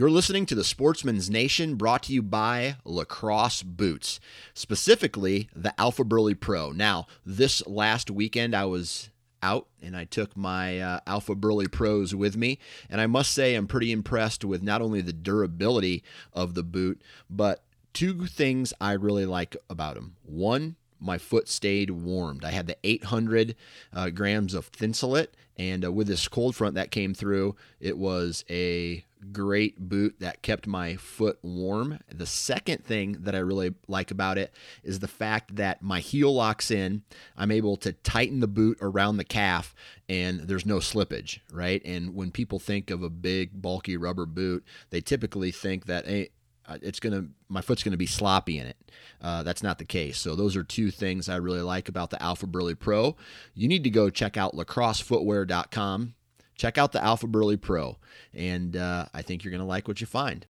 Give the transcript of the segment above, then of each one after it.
You're listening to the Sportsman's Nation brought to you by Lacrosse Boots, specifically the Alpha Burly Pro. Now, this last weekend I was out and I took my uh, Alpha Burly Pros with me, and I must say I'm pretty impressed with not only the durability of the boot, but two things I really like about them. One, my foot stayed warmed. I had the 800 uh, grams of Thinsulate, and uh, with this cold front that came through, it was a great boot that kept my foot warm. The second thing that I really like about it is the fact that my heel locks in. I'm able to tighten the boot around the calf and there's no slippage, right? And when people think of a big, bulky rubber boot, they typically think that, hey, uh, it's gonna my foot's gonna be sloppy in it. Uh, that's not the case. So those are two things I really like about the Alpha Burly Pro. You need to go check out lacrossefootwear.com. Check out the Alpha Burly Pro, and uh, I think you're gonna like what you find.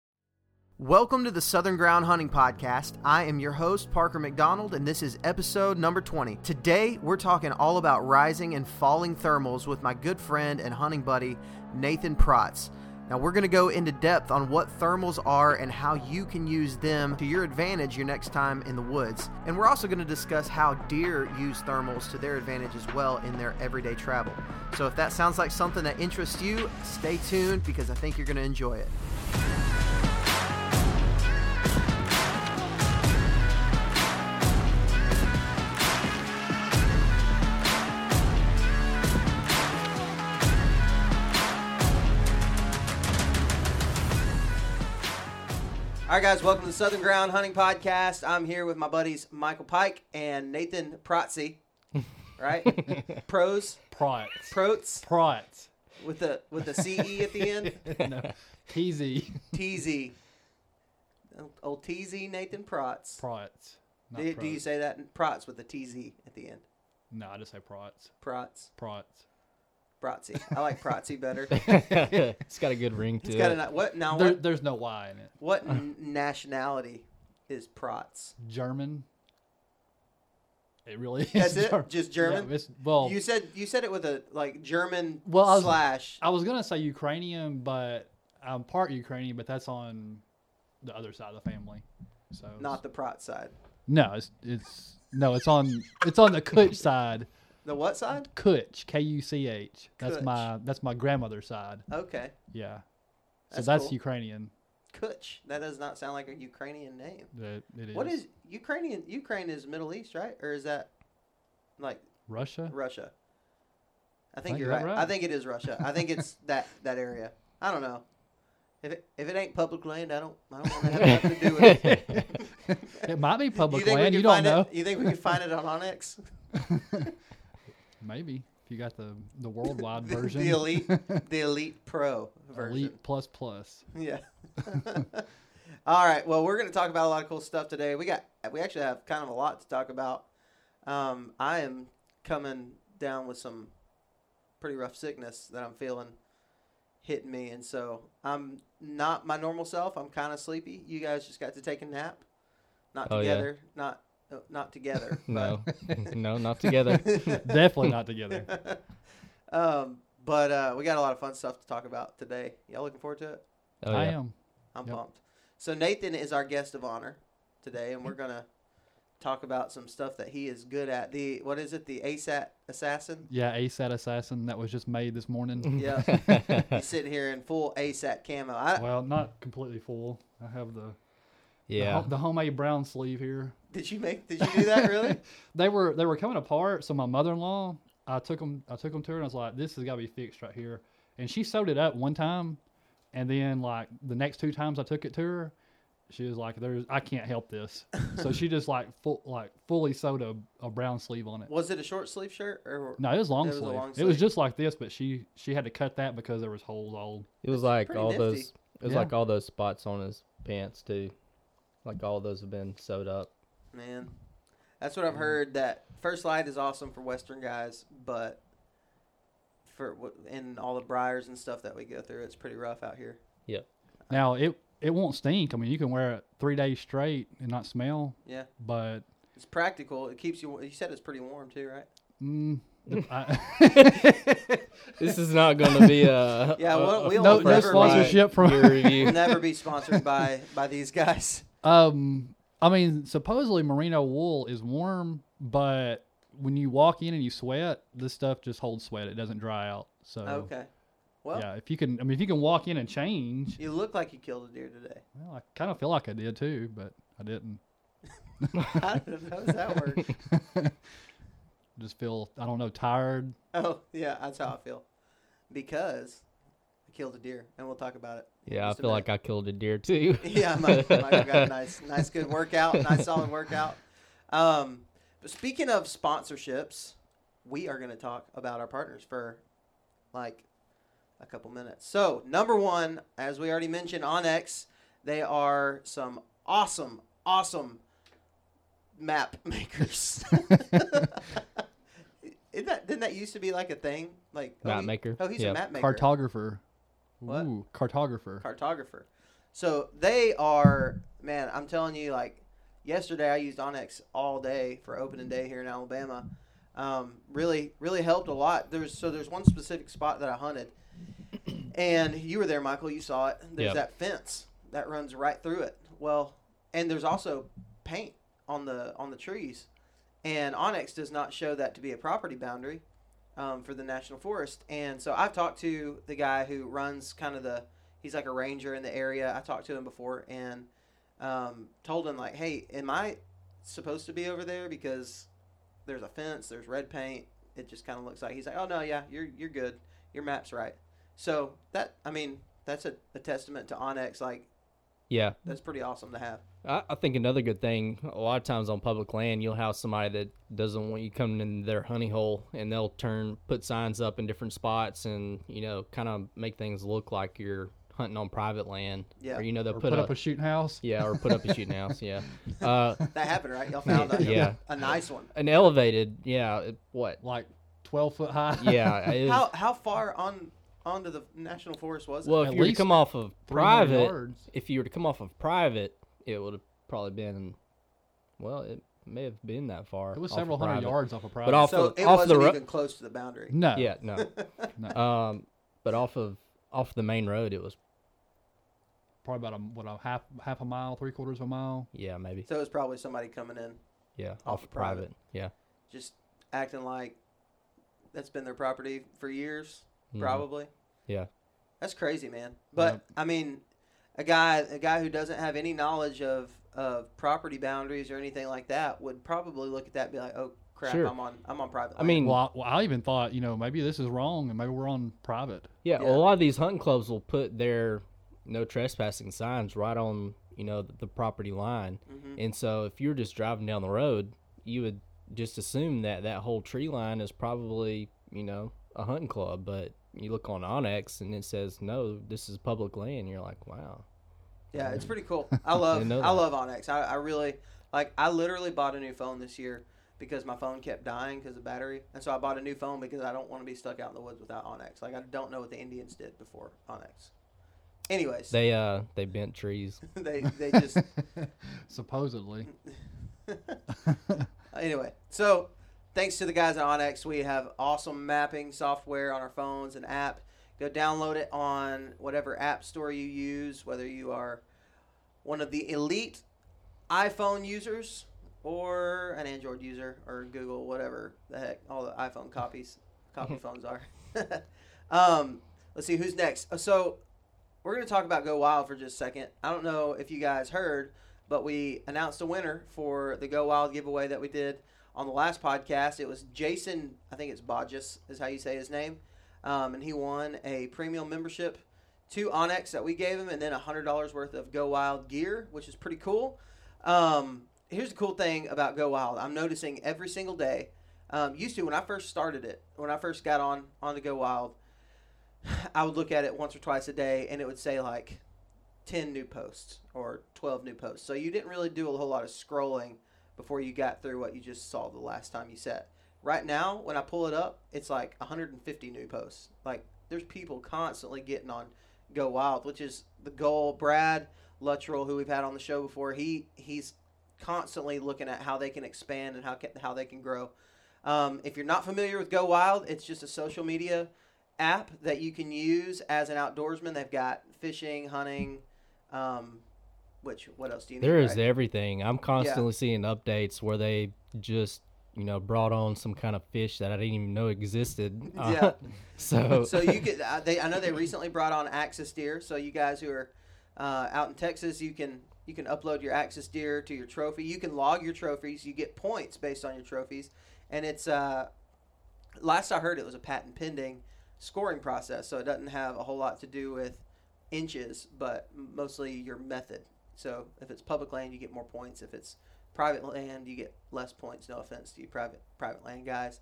Welcome to the Southern Ground Hunting Podcast. I am your host, Parker McDonald, and this is episode number 20. Today, we're talking all about rising and falling thermals with my good friend and hunting buddy, Nathan Protz. Now, we're going to go into depth on what thermals are and how you can use them to your advantage your next time in the woods. And we're also going to discuss how deer use thermals to their advantage as well in their everyday travel. So, if that sounds like something that interests you, stay tuned because I think you're going to enjoy it. All right, guys, welcome to the Southern Ground Hunting Podcast. I'm here with my buddies Michael Pike and Nathan Protzy. Right? Pros, Prot. Prots, Prot. with the with the CE at the end. no. TZ. TZ. Old TZ Nathan Protz. Prot. Not Do, do you Prot. say that? Protz with the TZ at the end. No, I just say Prots. Protz. Prots. Protzy. I like Protzy better. it's got a good ring to It's it. got a what now? There, What there's no Y in it. what nationality is Protz? German. It really is. That's it? Ger- Just German? Yeah, well, You said you said it with a like German Well, I was- slash. I was gonna say Ukrainian, but I'm part Ukrainian, but that's on the other side of the family. So Not the Prot side. no, it's it's no, it's on it's on the Kuch side. The what side? Kuch, K U C H. That's Kuch. my that's my grandmother's side. Okay. Yeah. So That's cool. Ukrainian. Kuch. That does not sound like a Ukrainian name. It, it What is Ukrainian? Ukraine is Middle East, right? Or is that like Russia? Russia? I think Think you're right. right? I think it is Russia. I think it's that that area. I don't know. If it, if it ain't public land, I don't I don't want to have nothing to do with it. It might be public we land. You don't know. it? You think we can find it on onX? Maybe if you got the the worldwide The, version. the elite, the elite pro version. Elite plus plus. Yeah. All right. Well, we're going to talk about a lot of cool stuff today. We got we actually have kind of a lot to talk about. Um, I am coming down with some pretty rough sickness that I'm feeling hitting me, and so I'm not my normal self. I'm kind of sleepy. You guys just got to take a nap. Not Oh, yeah. together. Not not together. no, no, not together. Definitely not together. um, but uh, we got a lot of fun stuff to talk about today. Y'all looking forward to it? Oh, I am. I'm Yep. pumped. So Nathan is our guest of honor today, and we're gonna talk about some stuff that he is good at. The what is it? The ASAT assassin. Yeah, ASAT assassin that was just made this morning. Yeah, he's sitting here in full ASAT camo. I, well, not completely full. I have the the, yeah. ho- the homemade brown sleeve here. did you make? Did you do that really? They were they were coming apart. So my mother in law, I took them I took them to her and I was like, this has got to be fixed right here. And she sewed it up one time, and then like the next two times I took it to her, she was like, "There's I can't help this." so she just like full like fully sewed a, a brown sleeve on it. was it a short sleeve shirt or? No, it was long It was a sleeve. It was just like this, but she she had to cut that because there was holes all. It was like all nifty. those. It was Yeah. like all those spots on his pants too. Like all those have been sewed up. Man, that's what I've heard. That First Lite is awesome for Western guys, but for wh- in all the briars and stuff that we go through, it's pretty rough out here. Yeah. Now it it won't stink. I mean, you can wear it three days straight and not smell. Yeah. But It's practical. It keeps you. You said it's pretty warm too, right? mm, I, This is not going to be a Yeah, we'll- we'll no, never no be- sponsorship from. gear review. We'll never be sponsored by by these guys. Um, I mean, supposedly merino wool is warm, but when you walk in and you sweat, this stuff just holds sweat. It doesn't dry out. So Okay. Well, yeah, if you can, I mean, if you can walk in and change, you look like you killed a deer today. well, I kind of feel like I did too, but I didn't. How does that work? Just feel, I don't know, tired. Oh, yeah, that's how I feel. Because I killed a deer, and we'll talk about it. In Yeah, I feel like I killed a deer too. yeah, Mike, Michael got a nice, nice, good workout, nice solid workout. Um, but speaking of sponsorships, we are going to talk about our partners for like a couple minutes. So, number one, as we already mentioned, onX, they are some awesome, awesome map makers. Isn't that, didn't that used to be like a thing? Like oh, Map he- maker, Oh, he's yeah. a map maker Cartographer. What? Ooh, cartographer. cartographer. So they are, man, I'm telling you, like yesterday I used onX all day for opening day here in Alabama. Um, really, really helped a lot. There's so there's one specific spot that I hunted, and you were there, Michael. You saw it. There's Yep. that fence that runs right through it. Well, and there's also paint on the on the trees, and onX does not show that to be a property boundary um, for the national forest. And so I've talked to the guy who runs kind of the he's like a ranger in the area. I talked to him before and um, told him like, hey, am I supposed to be over there because there's a fence, there's red paint. It just kind of looks like he's like, oh no, yeah, you're you're good. Your map's right. So that I mean that's a, a testament to onX. Like yeah, that's pretty awesome to have. I, I think another good thing, a lot of times on public land, you'll have somebody that doesn't want you coming in their honey hole, and they'll turn put signs up in different spots, and you know, kind of make things look like you're hunting on private land. Yeah. Or you know, they'll put, put a, up a shooting house. yeah, or put up a shooting house. Yeah. Uh, That happened, right? Y'all found a, Yeah. a nice one. an elevated, yeah. it- What? like 12 foot high. Yeah. it is- How how far on onto the national forest was it? well, if At you were to come off of private, yards. if you were to come off of private, it would have probably been, well, it may have been that far. It was off of several hundred private. yards off a private. But off so of- it off the wasn't ro- even close to the boundary. no. Yeah, no. No. um, but off of off the main road, it was Probably about a what a half half a mile, three quarters of a mile. yeah, maybe So it was probably somebody coming in, yeah, Off off, of of private. private. Yeah, just acting like that's been their property for years, Mhm. probably. yeah, That's crazy, man. But Yep. I mean, a guy a guy who doesn't have any knowledge of of property boundaries or anything like that would probably look at that and be like, "Oh crap, Sure. I'm on I'm on private." I land." mean- Well I, well, I even thought, you know, maybe this is wrong and maybe we're on private. yeah. Yeah. A lot of these hunting clubs will put their no trespassing signs right on you know the, the property line, Mhm. and so if you're just driving down the road, you would just assume that that whole tree line is probably you know a hunting club, but you look on onX and it says no, this is public land. You're like, wow. Yeah, it's pretty cool. I love Didn't I that. love onX. I, I really like. I literally bought a new phone this year because my phone kept dying because of battery, and so I bought a new phone because I don't want to be stuck out in the woods without onX. Like I don't know what the Indians did before onX. Anyways, They uh they bent trees. they they just Supposedly. anyway. So thanks to the guys at onX, we have awesome mapping software on our phones and app. Go download it on whatever app store you use, whether you are one of the elite iPhone users or an Android user or Google, whatever the heck all the iPhone copies copy phones are. um, let's see who's next. Uh, So we're going to talk about Go Wild for just a second. I don't know if you guys heard, but we announced a winner for the Go Wild giveaway that we did on the last podcast. It was Jason, I think it's Bodges is how you say his name, um, and he won a premium membership to onX that we gave him, and then hundred dollars worth of Go Wild gear, which is pretty cool. Um, here's the cool thing about Go Wild. I'm noticing every single day. Um, used to when I first started it, when I first got on on to Go Wild, I would look at it once or twice a day, and it would say like 10 new posts or 12 new posts. So you didn't really do a whole lot of scrolling before you got through what you just saw the last time you set. Right now, when I pull it up, it's like 150 new posts. Like there's people constantly getting on Go Wild, which is the goal. Brad Luttrell, who we've had on the show before, he he's constantly looking at how they can expand and how can, how they can grow. Um, if you're not familiar with Go Wild, it's just a social media app that you can use as an outdoorsman. They've got fishing, hunting, um, which what else do you need? There is right? everything. I'm constantly seeing updates where they just you know brought on some kind of fish that I didn't even know existed. Uh, Yeah. so so you could uh, they I know they recently brought on Axis deer. So you guys who are uh, out in Texas, you can you can upload your Axis deer to your trophy. You can log your trophies. You get points based on your trophies, and it's uh, last I heard it was a patent pending scoring process. So it doesn't have a whole lot to do with inches, but mostly your method. So if it's public land, you get more points. If it's private land, you get less points. No offense to you private private land guys.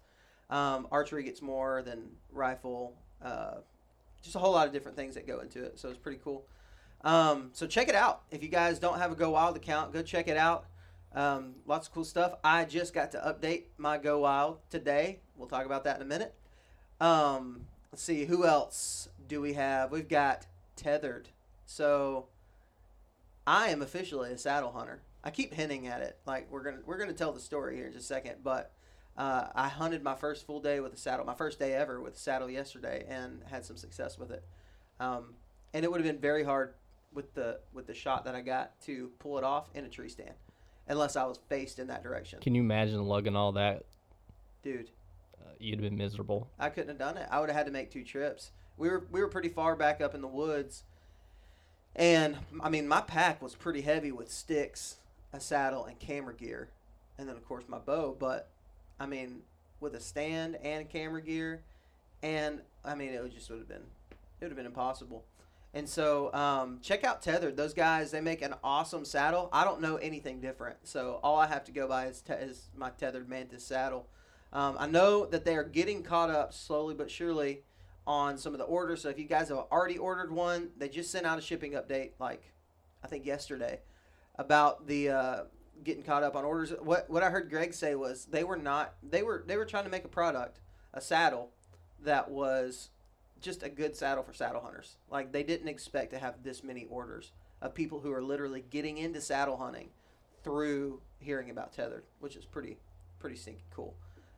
Um, archery gets more than rifle. Uh, just a whole lot of different things that go into it. So it's pretty cool. Um, so check it out. If you guys don't have a Go Wild account, go check it out. Um, lots of cool stuff. I just got to update my Go Wild today. We'll talk about that in a minute. Um, let's see who else do we have. We've got Tethered. So I am officially a saddle hunter. I keep hinting at it. Like we're gonna we're gonna tell the story here in just a second, but uh, I hunted my first full day with a saddle, my first day ever with a saddle yesterday, and had some success with it. Um, and it would have been very hard with the with the shot that I got to pull it off in a tree stand, unless I was faced in that direction. can you imagine lugging all that? Dude, Uh, you'd have been miserable. I couldn't have done it. I would have had to make two trips. We were we were pretty far back up in the woods, and I mean my pack was pretty heavy with sticks, a saddle, and camera gear, and then of course my bow. But I mean with a stand and camera gear, and I mean it would just would have been it would have been impossible. And so um, check out Tethered. Those guys they make an awesome saddle. I don't know anything different, so all I have to go by is, te- is my Tethered Mantis saddle. Um, I know that they are getting caught up slowly but surely on some of the orders. So if you guys have already ordered one, they just sent out a shipping update, like I think yesterday, about the uh, getting caught up on orders. What what I heard Greg say was they were not they were they were trying to make a product, a saddle, that was just a good saddle for saddle hunters. Like they didn't expect to have this many orders of people who are literally getting into saddle hunting through hearing about tethered, which is pretty pretty stinking cool.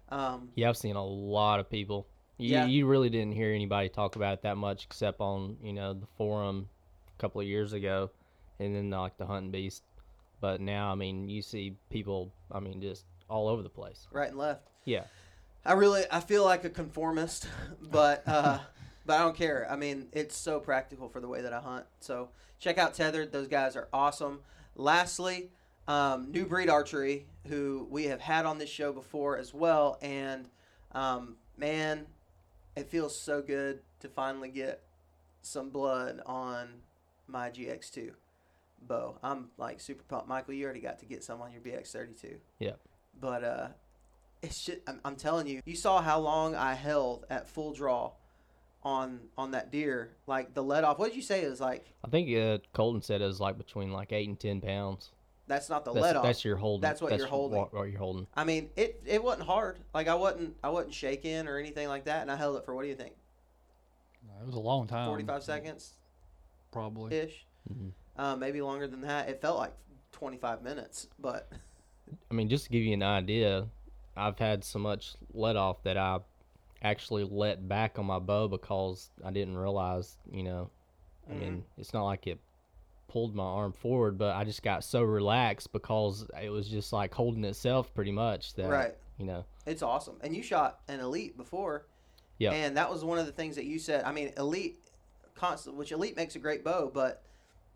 Um, Yeah, I've seen a lot of people. You, Yeah. you really didn't hear anybody talk about it that much except on you know the forum a couple of years ago, and then like the hunting beast. But now, I mean, you see people. I mean, just all over the place. right and left. Yeah. I really I feel like a conformist, but uh, but I don't care. I mean, it's so practical for the way that I hunt. So check out Tethered; those guys are awesome. Lastly, um, New Breed Archery, who we have had on this show before as well, and um, man, it feels so good to finally get some blood on my GX2 bow. I'm like super pumped. Michael, you already got to get some on your BX32. Yeah. But uh, it's just I'm, I'm telling you, you saw how long I held at full draw on on that deer. Like the let off. What did you say? It was like I think uh, Colton said it was like between like eight and ten pounds. that's not the That's, let off. that's your holding. That's what you're holding. What, what you're holding. I mean, it it wasn't hard. Like I wasn't I wasn't shaking or anything like that, and I held it for what do you think? It was a long time. Forty five seconds probably. ish. Mhm. Uh, maybe longer than that. It felt like twenty five minutes, but I mean, just to give you an idea, I've had so much let off that I actually let back on my bow because I didn't realize, you know, I Mm-hmm. mean, it's not like it pulled my arm forward, but I just got so relaxed because it was just like holding itself pretty much that, right. you know, It's awesome. And you shot an elite before. Yeah. And that was one of the things that you said. I mean, elite constant which elite makes a great bow, but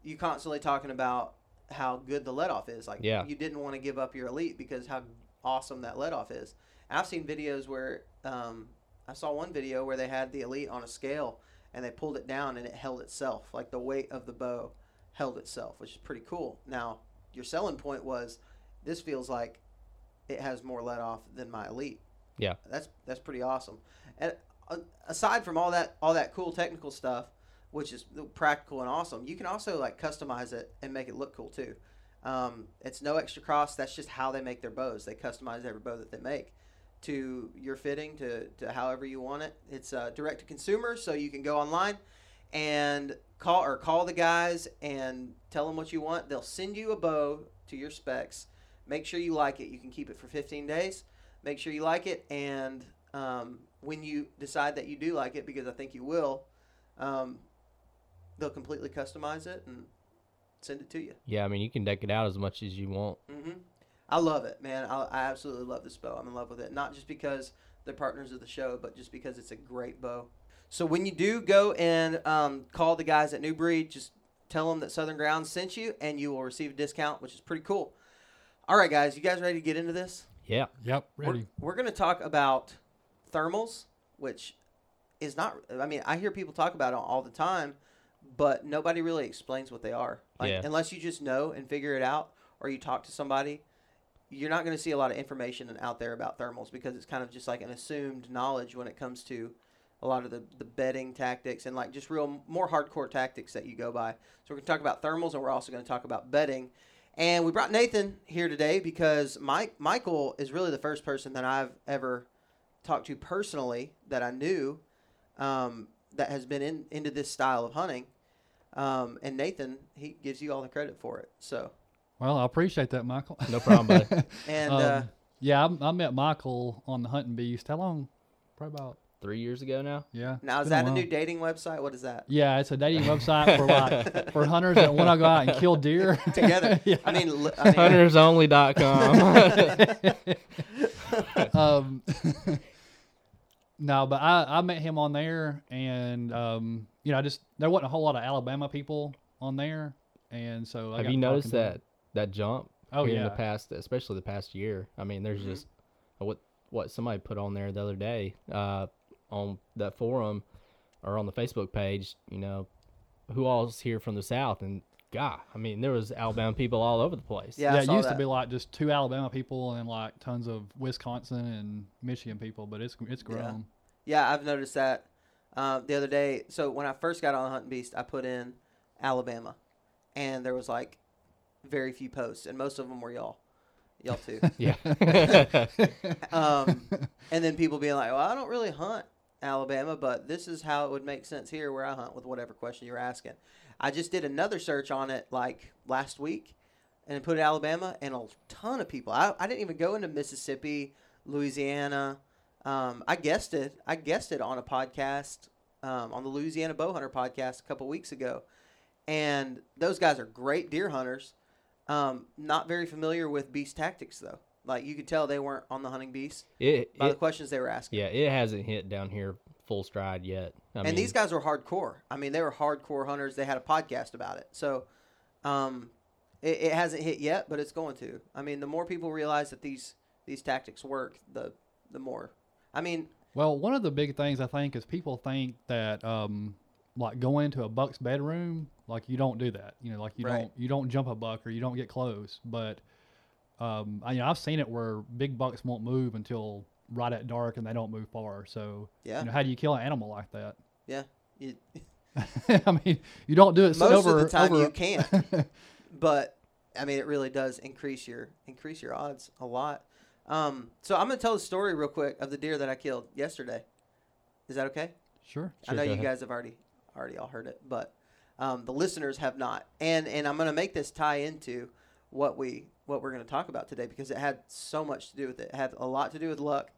you constantly talking about how good the let off is. Like Yeah. you didn't want to give up your elite because how awesome that let off is. I've seen videos where um, I saw one video where they had the elite on a scale and they pulled it down and it held itself. Like the weight of the bow held itself, which is pretty cool. Now, your selling point was this feels like it has more let off than my elite. Yeah. That's that's pretty awesome. And uh, aside from all that all that cool technical stuff, which is practical and awesome, you can also like customize it and make it look cool too. Um, it's no extra cost. That's just how they make their bows. They customize every bow that they make to your fitting, to, to however you want it. It's uh, direct to consumer, so you can go online and call or call the guys and tell them what you want. They'll send you a bow to your specs. Make sure you like it. You can keep it for 15 days. Make sure you like it, and um, when you decide that you do like it, because I think you will, um, they'll completely customize it and send it to you. Yeah, I mean you can deck it out as much as you want. hmm I love it, man. I, I absolutely love this bow. I'm in love with it. Not just because they're partners of the show, but just because it's a great bow. So when you do go and um, call the guys at New Breed, just tell them that Southern Grounds sent you, and you will receive a discount, which is pretty cool. All right, guys, you guys ready to get into this? Yeah. Yep, We're- ready. We're, going to talk about thermals, which is not. I mean, I hear people talk about it all the time, but nobody really explains what they are. Like, Yeah. Unless you just know and figure it out, or you talk to somebody, you're not going to see a lot of information out there about thermals because it's kind of just like an assumed knowledge when it comes to a lot of the, the bedding tactics and like just real more hardcore tactics that you go by. So we're going to talk about thermals and we're also going to talk about bedding. And we brought Nathan here today because Mike Michael is really the first person that I've ever talked to personally that I knew um, that has been in into this style of hunting. Um, and Nathan, he gives you all the credit for it. So, Well, I appreciate that, Michael. No problem, buddy. and Um, uh, yeah, I, I met Michael on the Hunting Beast. How long? Probably about Three years ago now. yeah. now is that a while. new dating website? What is that? Yeah, it's a dating website for like for hunters that want to go out and kill deer Together. yeah. I mean, li- I mean Huntersonly.com. um, no, but I, I met him on there, and um, you know, I just there wasn't a whole lot of Alabama people on there, and so I Have got you noticed that that jump? Oh, here in the past, especially the past year. I mean, there's Mhm. just what what somebody put on there the other day uh, on that forum or on the Facebook page. You know, who all's here from the South? And God, I mean, there was Alabama people all over the place. Yeah, Yeah, it used that. to be like just two Alabama people and like tons of Wisconsin and Michigan people, but it's it's grown. Yeah, I've noticed that uh, the other day. So when I first got on Hunting Beast, I put in Alabama, and there was like very few posts, and most of them were y'all, y'all too. Yeah. um, and then people being like, "Well, I don't really hunt Alabama, but this is how it would make sense here where I hunt with whatever question you're asking." I just did another search on it like last week, and put Alabama, and a ton of people. I, I didn't even go into Mississippi, Louisiana. Um, I guessed it. I guessed it on a podcast, um, on the Louisiana Bowhunter podcast a couple weeks ago, and those guys are great deer hunters. Um, not very familiar with beast tactics though. Like you could tell they weren't on the hunting beast it, by the questions they were asking. yeah, it hasn't hit down here full stride yet. I and mean, these guys were hardcore. I mean, they were hardcore hunters. They had a podcast about it. So, um, it, it hasn't hit yet, but it's going to. I mean, the more people realize that these these tactics work, the the more. I mean, Well, one of the big things I think is people think that um, like going into a buck's bedroom, like you don't do that. You know, like you Right. don't you don't jump a buck or you don't get close. But um, I, you know, I've seen it where big bucks won't move until right at dark and they don't move far. So yeah, you know, how do you kill an animal like that? yeah. You, I mean, you don't do it most over of the time over. you can't, but I mean, it really does increase your increase your odds a lot. Um, so I'm gonna tell the story real quick of the deer that I killed yesterday. Is that okay? Sure. I Sure, know you ahead. guys have already already all heard it, but um, the listeners have not. And and I'm going to make this tie into what we what we're going to talk about today because it had so much to do with it. It had a lot to do with luck,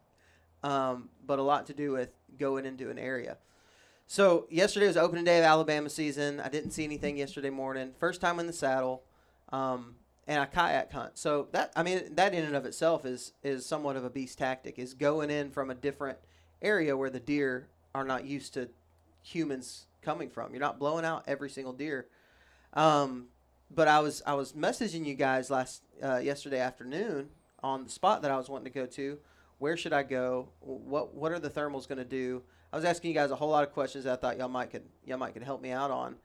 um, but a lot to do with going into an area. So yesterday was opening day of Alabama season. I didn't see anything yesterday morning. First time in the saddle, um, and I kayak hunt. So that I mean that in and of itself is is somewhat of a beast tactic. Is going in from a different area where the deer are not used to humans coming from. You're not blowing out every single deer. Um, but I was I was messaging you guys last uh, yesterday afternoon on the spot that I was wanting to go to. Where should I go? What what are the thermals going to do? I was asking you guys a whole lot of questions that I thought y'all might could y'all might could help me out on,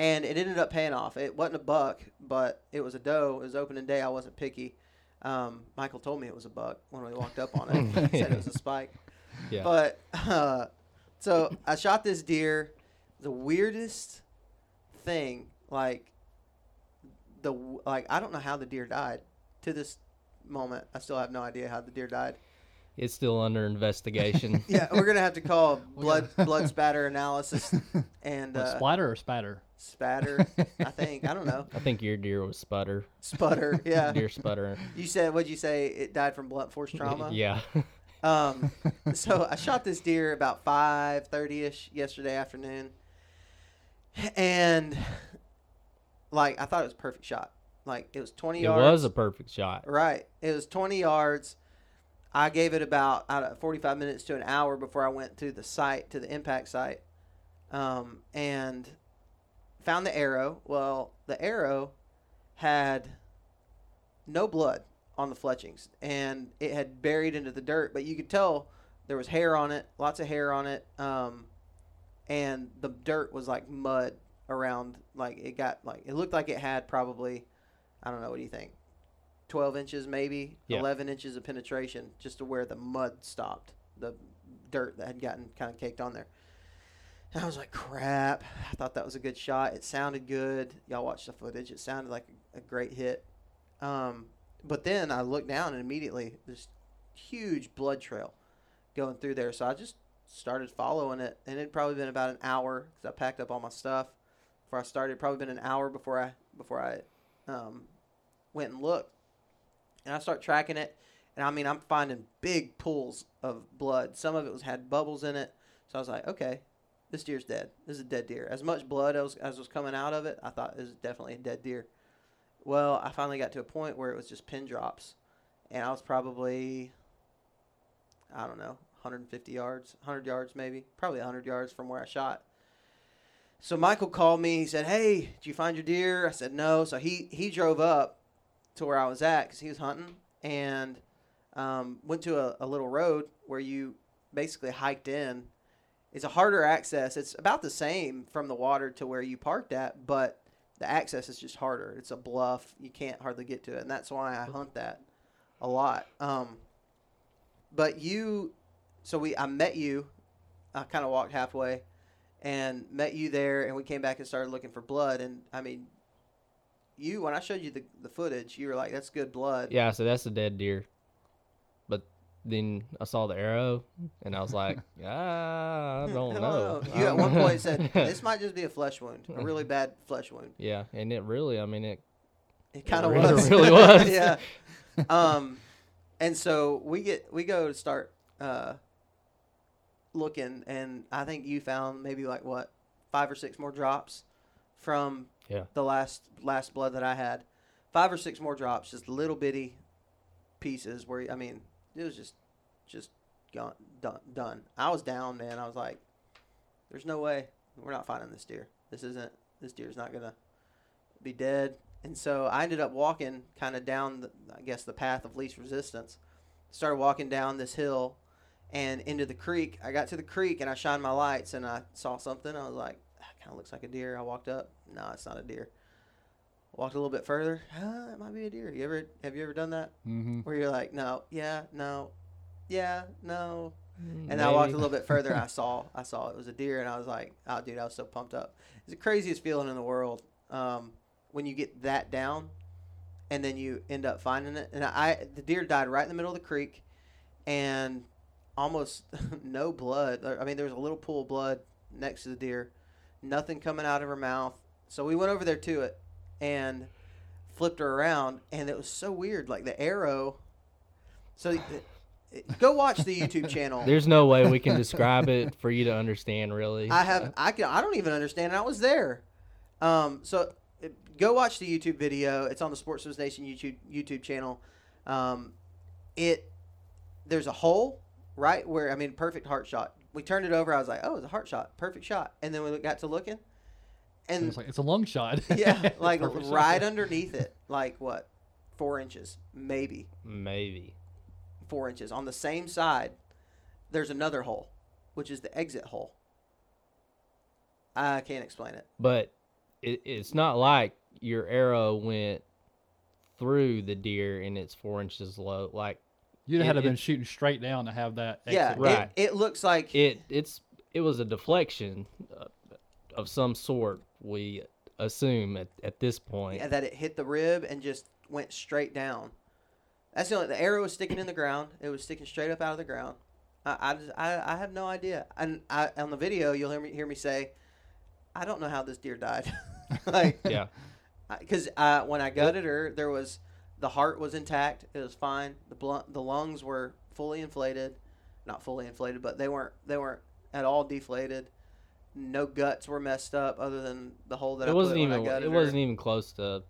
and it ended up paying off. It wasn't a buck, but it was a doe. It was opening day. I wasn't picky. Um, Michael told me it was a buck when we walked up on it. he said it was a spike. yeah. But uh, so I shot this deer. The weirdest thing, like the like, I don't know how the deer died. To this moment, I still have no idea how the deer died. it's still under investigation. Yeah, we're gonna have to call blood blood spatter analysis and What, uh, splatter or spatter? Spatter. I think I don't know. I think your deer was sputter. Sputter. Yeah. Deer sputter. You said what'd you say? It died from blunt force trauma. Yeah. Um, so I shot this deer about five thirty ish yesterday afternoon, and like I thought it was a perfect shot. Like it was twenty it yards. It was a perfect shot. Right. It was 20 yards. I gave it about out of 45 minutes to an hour before I went to the site, to the impact site, um, and found the arrow. Well, the arrow had no blood on the fletchings, and it had buried into the dirt, but you could tell there was hair on it, lots of hair on it, um, and the dirt was like mud around. Like it got like it looked like it had probably, I don't know. What do you think? 12 inches maybe Yeah. 11 inches of penetration just to where the mud stopped the dirt that had gotten kind of caked on there and i was like crap. I thought that was a good shot. It sounded good. Y'all watched the footage. It sounded like a, great hit. Um, but then i looked down and immediately this huge blood trail going through there. So i just started following it. And it'd probably been about an hour because i packed up all my stuff before i started. Probably been an hour before i before i um, went and looked. And I start tracking it, and I mean I'm finding big pools of blood. Some of it was had bubbles in it, so I was like, okay, this deer's dead. This is a dead deer. As much blood as, as was coming out of it, I thought it was definitely a dead deer. Well, I finally got to a point where it was just pin drops, and I was probably, I don't know, 150 yards, 100 yards maybe, probably 100 yards from where I shot. So Michael called me. He said, "Hey, did you find your deer?" I said, "No." So he he drove up to where I was at because he was hunting and um, went to a, a little road where you basically hiked in. It's a harder access. It's about the same from the water to where you parked at, but the access is just harder. It's a bluff. You can't hardly get to it, and that's why I hunt that a lot. Um, but you, so we, I met you. I kind of walked halfway, and met you there, and we came back and started looking for blood. And I mean, you when I showed you the, the footage, you were like, "That's good blood." Yeah, so that's a dead deer. Then I saw the arrow, and I was like, ah, I don't know. You at one point said this might just be a flesh wound, a really bad flesh wound. yeah, and it really, I mean, it. It kind of really- was. it really was. yeah. Um, and so we get we go to start uh, looking, and I think you found maybe like what five or six more drops from Yeah. the last last blood that I had. Five or six more drops, just little bitty pieces. Where I mean, it was just just gone done done. I was down, man. I was like, "There's no way we're not finding this deer. This isn't. This deer's not gonna be dead." And so I ended up walking kind of down, the, I guess, the path of least resistance. Started walking down this hill and into the creek. I got to the creek and I shined my lights and I saw something. I was like, kind of looks like a deer. I walked up. No, it's not a deer. Walked a little bit further. Ah, it might be a deer. You ever have you ever done that? Mm-hmm. Where you're like, no, yeah, no, yeah, no. And then I walked a little bit further. I saw, I saw it was a deer, and I was like, "Oh, dude, I was so pumped up." It's the craziest feeling in the world um, when you get that down, and then you end up finding it. And I, the deer died right in the middle of the creek, and almost no blood. I mean, there was a little pool of blood next to the deer, nothing coming out of her mouth. So we went over there to it and flipped her around, and it was so weird. Like the arrow. So. uh, Go watch the YouTube channel. There's no way we can describe it for you to understand, really. I have I can I don't even understand. I was there. Um, so uh, go watch the YouTube video. It's on the Sportsman's Nation YouTube YouTube channel. Um, it there's a hole right where I mean perfect heart shot. We turned it over. I was like, oh, it's a heart shot, perfect shot. And then we got to looking, and It's like it's a long shot. yeah, like Perfect shot. right underneath it, like what, four inches, maybe Maybe. four inches on the same side. There's another hole, which is the exit hole. I can't explain it. But it, it's not like your arrow went through the deer and it's four inches low. Like You'd It- have to been shooting straight down to have that. Yeah. Right. It, it looks like it, it's it was a deflection uh, of some sort. We assume at, at this point. yeah, that it hit the rib and just went straight down. That's the only. The arrow was sticking in the ground. It was sticking straight up out of the ground. I I, just, I, I have no idea. And I, on the video, you'll hear me hear me say, I don't know how this deer died. like, Yeah. because uh, when I gutted her, there was the heart was intact. It was fine. The bl- the lungs were fully inflated, not fully inflated, but they weren't they weren't at all deflated. No guts were messed up, other than the hole that I It wasn't put when even I it her. wasn't even close to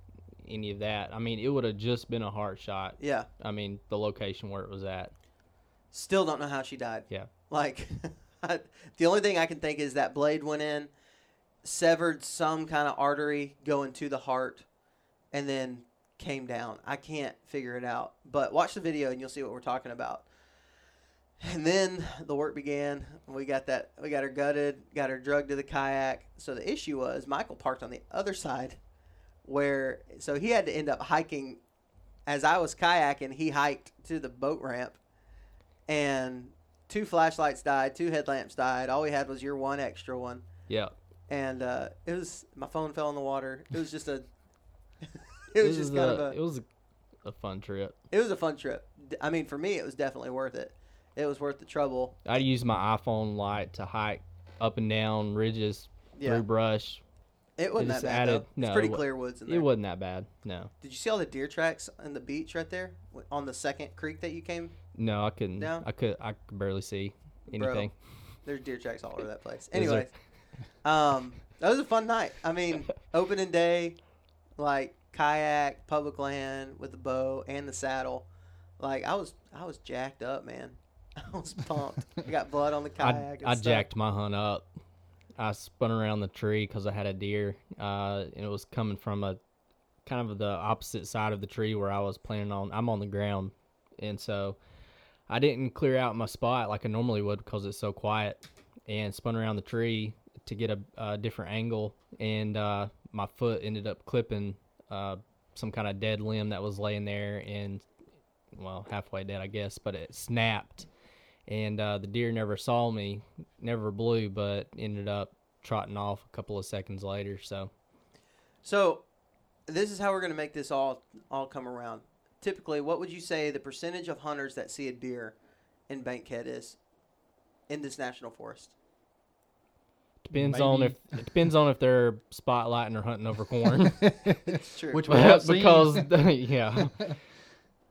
any of that. I mean, it would have just been a heart shot. Yeah, I mean, the location where it was at. still don't know how she died. Yeah. Like, I, the only thing I can think is that blade went in, severed some kind of artery going to the heart, and then came down. I can't figure it out. But watch the video and you'll see what we're talking about. And then the work began. We got that. We got her gutted. Got her drugged to the kayak. So the issue was Michael parked on the other side, where so he had to end up hiking. As I was kayaking, he hiked to the boat ramp, and two flashlights died, two headlamps died. All we had was your one extra one, Yeah. and uh, it was my phone fell in the water. It was just a. it was just kind a, of a. it was a, a fun trip. It was a fun trip. I mean, for me, it was definitely worth it. It was worth the trouble. I used my iPhone light to hike up and down ridges Yeah, through brush. it wasn't that bad. added- no, it's pretty it clear woods in It wasn't that bad. No. Did you see all the deer tracks on the beach right there on the second creek that you came? No, I couldn't. No? I could. I could barely see Bro. anything. There's deer tracks all over that place. Anyways, um, that was a fun night. I mean, opening day, like kayak, public land with the bow and the saddle. Like I was, I was jacked up, man. I was pumped. I got blood on the I, kayak. I stuff. jacked my hunt up. I spun around the tree because I had a deer, uh, and it was coming from a kind of the opposite side of the tree where I was planning on. I'm on the ground, and so I didn't clear out my spot like I normally would because it's so quiet, and spun around the tree to get a, a different angle, and uh, my foot ended up clipping uh, some kind of dead limb that was laying there, and well, halfway dead, I guess, but it snapped and uh, the deer never saw me, never blew, but ended up trotting off a couple of seconds later. So So, this is how we're going to make this all all come around. Typically, what would you say the percentage of hunters that see a deer in Bankhead is in this national forest? depends on if it depends on if they're spotlighting or hunting over corn. It's true. Which we have seen. because yeah,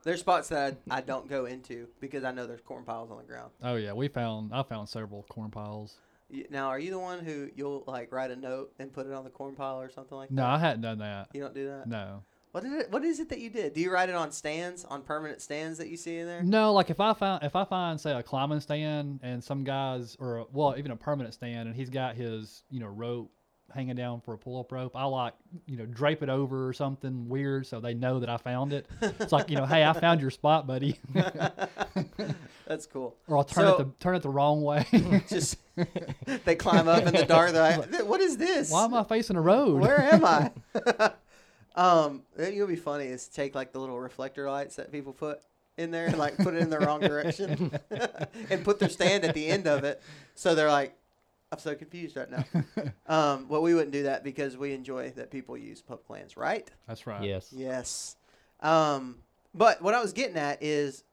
There's spots that I, I don't go into because I know there's corn piles on the ground. Oh yeah, we found I found several corn piles. Y- Now, are you the one who you'll like write a note and put it on the corn pile or something like that? No. I hadn't done that. You don't do that. No. What is it? What is it that you did? Do you write it on stands, on permanent stands that you see in there? No, like if I find if I find say a climbing stand and some guys or well even a permanent stand and he's got his you know rope hanging down for a pull up rope, I like you know drape it over or something weird so they know that I found it. It's like you know, hey, I found your spot, buddy, That's cool. or I'll turn So- it the turn it the wrong way. Just they climb up in the dark. They're like, "What is this? Why am I facing a road? Where am I?" um, it would be funny is to take like the little reflector lights that people put in there and like put it in the wrong direction and put their stand at the end of it, so they're like, "I'm so confused right now." um, well, we wouldn't do that because we enjoy that people use public lands, right? That's right. yes, Yes. Um, but what I was getting at is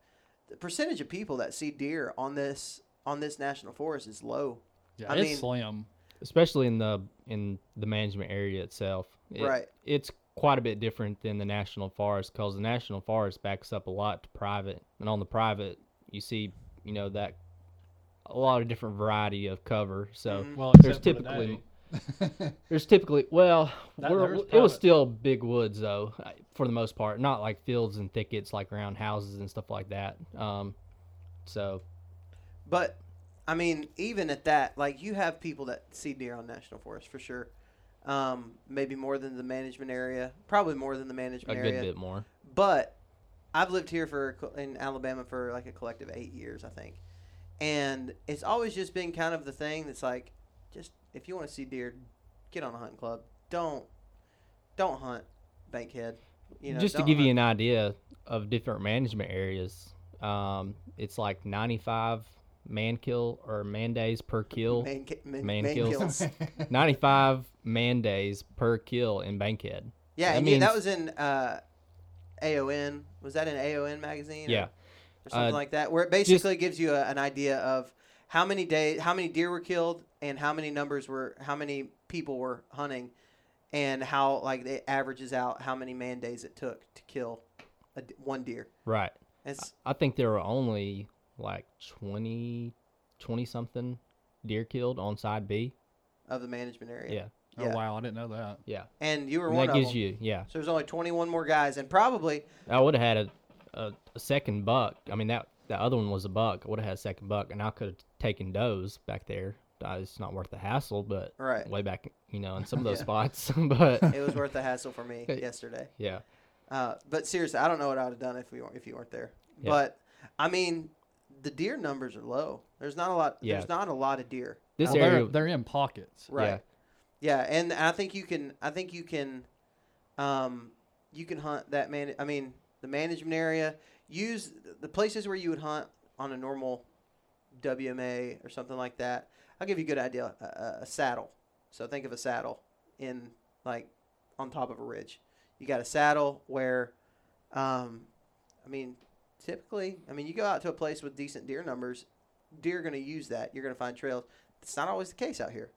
the percentage of people that see deer on this on this national forest is low. Yeah, I it's mean- slim. especially in the in the management area itself. It- Right. It's quite a bit different than the national forest because the national forest backs up a lot to private, and on the private you see you know that a lot of different variety of cover. So Mhm. Well, There's except for the typically- There's typically well, That- we're- it was still big woods though, for the most part. Not like fields and thickets like around houses and stuff like that. Um, so But I mean, even at that, like you have people that see deer on national forest for sure. Um, maybe more than the management area, probably more than the management area. a good bit more. But I've lived here for in Alabama for like a collective eight years, I think, and it's always just been kind of the thing that's like, just if you want to see deer, get on a hunting club. Don't don't hunt Bankhead. You know, Just to don't give you an idea of different management areas, um, it's like 95 man kill or man days per kill. man, ki- man, man man kills. kills. 95 man days per kill in Bankhead. Yeah, That and yeah, that was in uh, AON. Was that in AON magazine? Yeah. or something Uh, like that, where it basically gives you a, an idea of how many days, how many deer were killed, and how many numbers were, how many people were hunting, and how like it averages out how many man days it took to kill a d one deer. Right. It's I think there were only like 20, 20 something deer killed on side B. of the management area. Yeah. Yeah. Oh wow, I didn't know that. Yeah. and you were And one that of gives them. you, yeah. So there's only 21 more guys, and probably I would have had a, a, a second buck. I mean, that the other one was a buck. I would have had a second buck, and I could have taken does back there. Uh, It's not worth the hassle, but Right. way back, you know, in some of those Yeah. spots. but it was worth the hassle for me yesterday. yeah, Uh, but seriously, I don't know what I would have done if we weren't, if you weren't there. Yeah. But I mean, the deer numbers are low. There's not a lot. Yeah. There's not a lot of deer. this Well, area, they're, they're in pockets. Right. Yeah. Yeah, and I think you can. I think you can. Um, you can hunt that man. I mean, the management area. Use the places where you would hunt on a normal WMA or something like that. I'll give you a good idea. A, a, saddle. So think of a saddle in like on top of a ridge. You got a saddle where, um, I mean, typically, I mean, you go out to a place with decent deer numbers. Deer are going to use that. You're going to find trails. It's not always the case out here.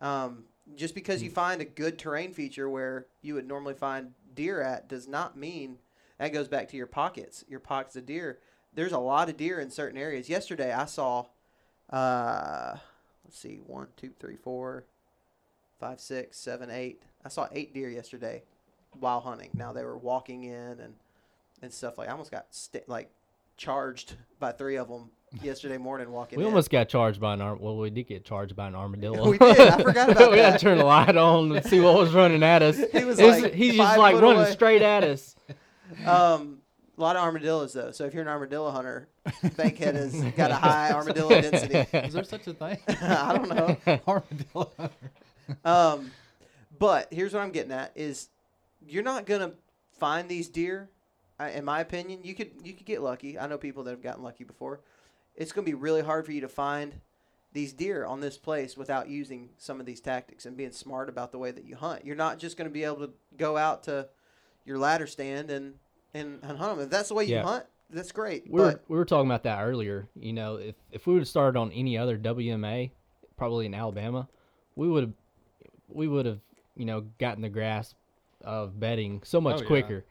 Um, just because you find a good terrain feature where you would normally find deer at does not mean that goes back to your pockets, your pockets of deer. There's a lot of deer in certain areas. Yesterday, I saw, uh, let's see, one, two, three, four, five, six, seven, eight. I saw eight deer yesterday while hunting. Now they were walking in and and stuff like. I almost got st- like charged by three of them yesterday morning walking. we in. almost got charged by an arm. Well, we did get charged by an armadillo. We did. I forgot about we had to turn the light on and see what was running at us. He was It's- like he's just like running away. straight at us. Um, a lot of armadillos though. So if you're an armadillo hunter, Bankhead has got a high armadillo density. Is there such a thing? I don't know. Armadillo. Um, but here's what I'm getting at: is you're not gonna find these deer. In my opinion, you could you could get lucky. I know people that have gotten lucky before. It's gonna be really hard for you to find these deer on this place without using some of these tactics and being smart about the way that you hunt. You're not just gonna be able to go out to your ladder stand and and, and hunt them. If that's the way you Yeah. hunt, that's great. We were, we were talking about that earlier. You know, if if we would have started on any other WMA, probably in Alabama, we would have we would have you know gotten the grasp of bedding so much Oh, yeah. quicker.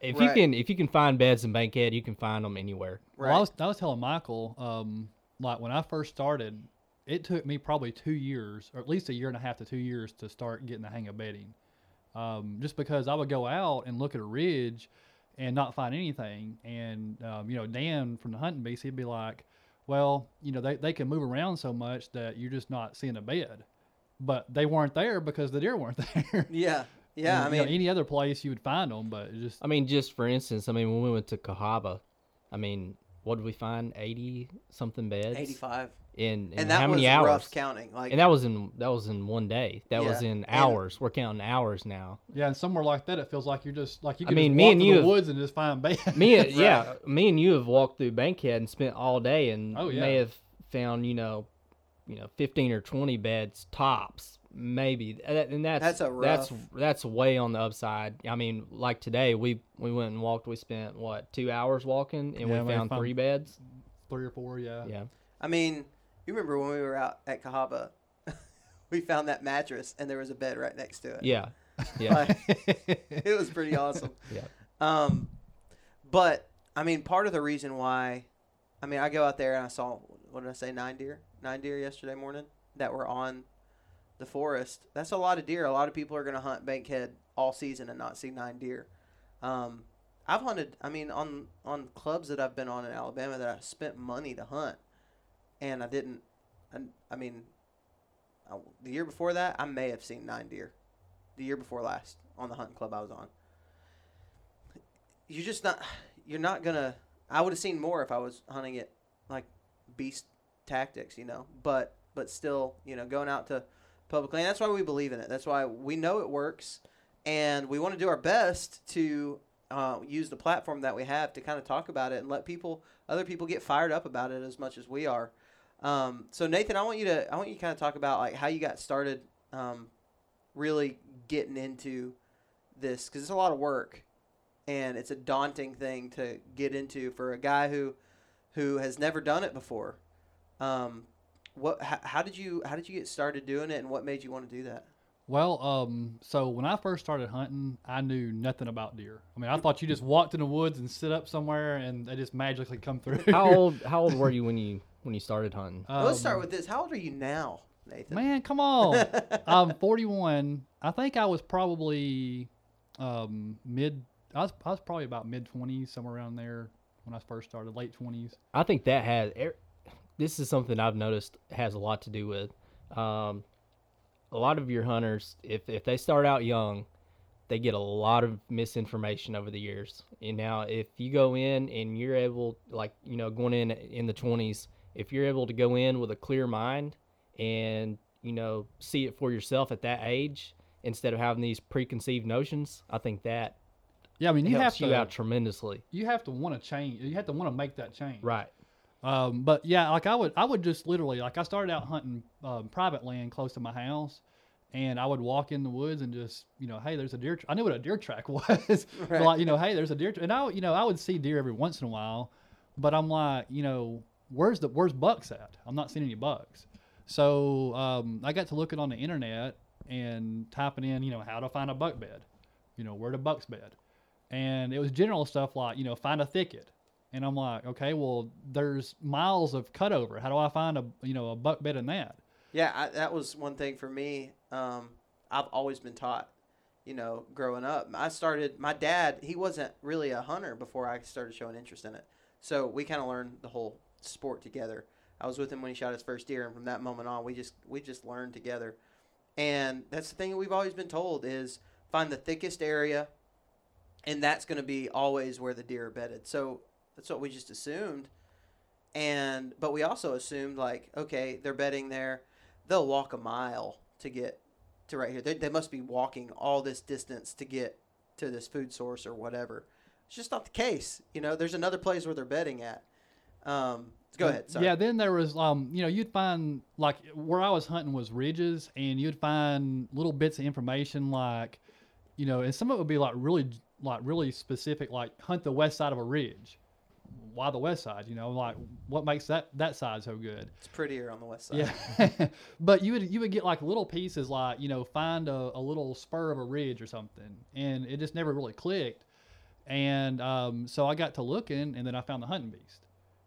If you can if you can find beds in Bankhead, you can find them anywhere. right, Well, I was, I was telling Michael, um, like when I first started, it took me probably two years, or at least a year and a half to two years, to start getting the hang of bedding. Um, just because I would go out and look at a ridge and not find anything, and um, you know Dan from the hunting beast, he'd be like, "Well, you know they they can move around so much that you're just not seeing a bed." But they weren't there because the deer weren't there. yeah, yeah. I You know, mean, any other place you would find them, but just I mean, just for instance, I mean when we went to Cahaba, I mean, what did we find? Eighty something beds. 85, In, in and that how many was hours? rough counting. Like And that was in that was in one day. That was Yeah. in And- hours. We're counting hours now. Yeah, and somewhere like that, it feels like you're just like you I mean, just me walk and you the have- woods and just find bait. Me, and yeah, me and you have walked through Bankhead and spent all day, and Oh, may have found you know, you know, fifteen or twenty beds tops, maybe. And that's That's a that's rough- that's way on the upside. I mean, like today, we we went and walked. We spent what two hours walking, and Yeah, we we found found- three beds. three or four. Yeah. Yeah, I mean, you remember when we were out at Cahaba, we found that mattress and there was a bed right next to it. yeah, yeah, Like, it was pretty awesome. yeah. Um, but I mean, part of the reason why, I mean, I go out there and I saw what did I say, nine deer, nine deer yesterday morning that were on the forest. That's a lot of deer. A lot of people are going to hunt Bankhead all season and not see nine deer. Um, I've hunted. I mean, on on clubs that I've been on in Alabama that I spent money to hunt, and I didn't. I, I mean, I, the year before that, I may have seen nine deer. The year before last, on the hunting club I was on you're just not you're not gonna i would have seen more if i was hunting it like beast tactics you know but but still you know going out to public land that's why we believe in it that's why we know it works and we want to do our best to uh, use the platform that we have to kind of talk about it and let people other people get fired up about it as much as we are um, so nathan i want you to i want you to kind of talk about like how you got started um, really getting into this because it's a lot of work and it's a daunting thing to get into for a guy who who has never done it before. Um, what? How, how did you how did you get started doing it, and what made you want to do that? Well, um, so when I first started hunting, I knew nothing about deer. I mean, I thought you just walked in the woods and sit up somewhere, and they just magically come through. How old how old were you when you when you started hunting? Let's start Um, with this. How old are you now, Nathan? Man, come on. I'm 41. I think I was probably um, mid. I was, I was probably about mid 20s, somewhere around there when I first started, late 20s. I think that has. er- This is something I've noticed has a lot to do with. Um, a lot of your hunters, if if they start out young, they get a lot of misinformation over the years. And now, if you go in and you're able, like you know, going in in the twenties, if you're able to go in with a clear mind and you know see it for yourself at that age instead of having these preconceived notions, I think that Yeah, I mean, you have to you out tremendously. you have to want to change. You have to want to make that change. Right. Um, but yeah, like I would, I would just literally, like I started out hunting um, private land close to my house, and I would walk in the woods and just, you know, hey, there's a deer. Tra-. I knew what a deer track was. But, like, you know, hey, there's a deer. Tra-. And I, you know, I would see deer every once in a while, but I'm like, you know, where's the where's bucks at? I'm not seeing any bucks. So um, I got to looking on the internet and typing in, you know, how to find a buck bed, you know, where to bucks bed, and it was general stuff like, you know, find a thicket. And I'm like, okay, well, there's miles of cutover. How do I find a you know a buck bed in that? Yeah, I, that was one thing for me. Um, I've always been taught, you know, growing up. I started. My dad, he wasn't really a hunter before I started showing interest in it. So we kind of learned the whole sport together. I was with him when he shot his first deer, and from that moment on, we just we just learned together. And that's the thing that we've always been told is find the thickest area, and that's going to be always where the deer are bedded. So that's what we just assumed. And but we also assumed like, okay, they're bedding there they'll walk a mile to get to right here. They, they must be walking all this distance to get to this food source or whatever. It's just not the case. You know, there's another place where they're bedding at. Um, go ahead. Sorry. Yeah, then there was um, you know, you'd find like where I was hunting was ridges, and you'd find little bits of information like, you know, and some of it would be like really like really specific, like hunt the west side of a ridge. Why the west side? You know, like what makes that that side so good? It's prettier on the west side. Yeah, but you would you would get like little pieces like you know find a, a little spur of a ridge or something, and it just never really clicked. And um, so I got to looking, and then I found the hunting beast,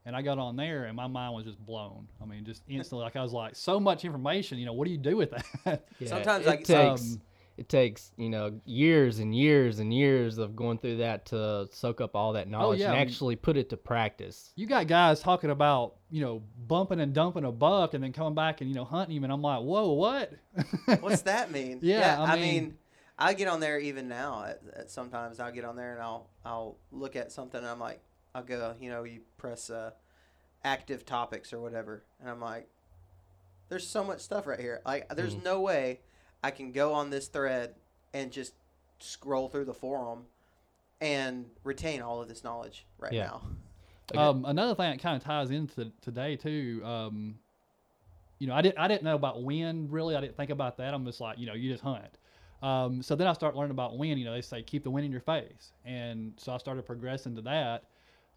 and I got on there, and my mind was just blown. I mean, just instantly, like I was like, so much information. You know, what do you do with that? Yeah, Sometimes it I- takes um, it takes you know years and years and years of going through that to soak up all that knowledge Oh, yeah, and I mean- actually put it to practice. you got guys talking about you know bumping and dumping a buck, and then coming back and you know hunting him, and I'm like, whoa, what? What's that mean? Yeah, I I, mean- mean, I get on there even now. At, at sometimes I'll get on there and I'll I'll look at something and I'm like, I'll go, you know, you press uh, active topics or whatever, and I'm like, there's so much stuff right here. Like, there's Mm-hmm. no way I can go on this thread and just scroll through the forum and retain all of this knowledge right Yeah. now. Okay. Um, another thing that kind of ties into today too. Um, you know, I didn't I didn't know about wind really. I didn't think about that. I'm just like, you know, you just hunt. Um, so then I start learning about wind. You know, they say keep the wind in your face, and so I started progressing to that.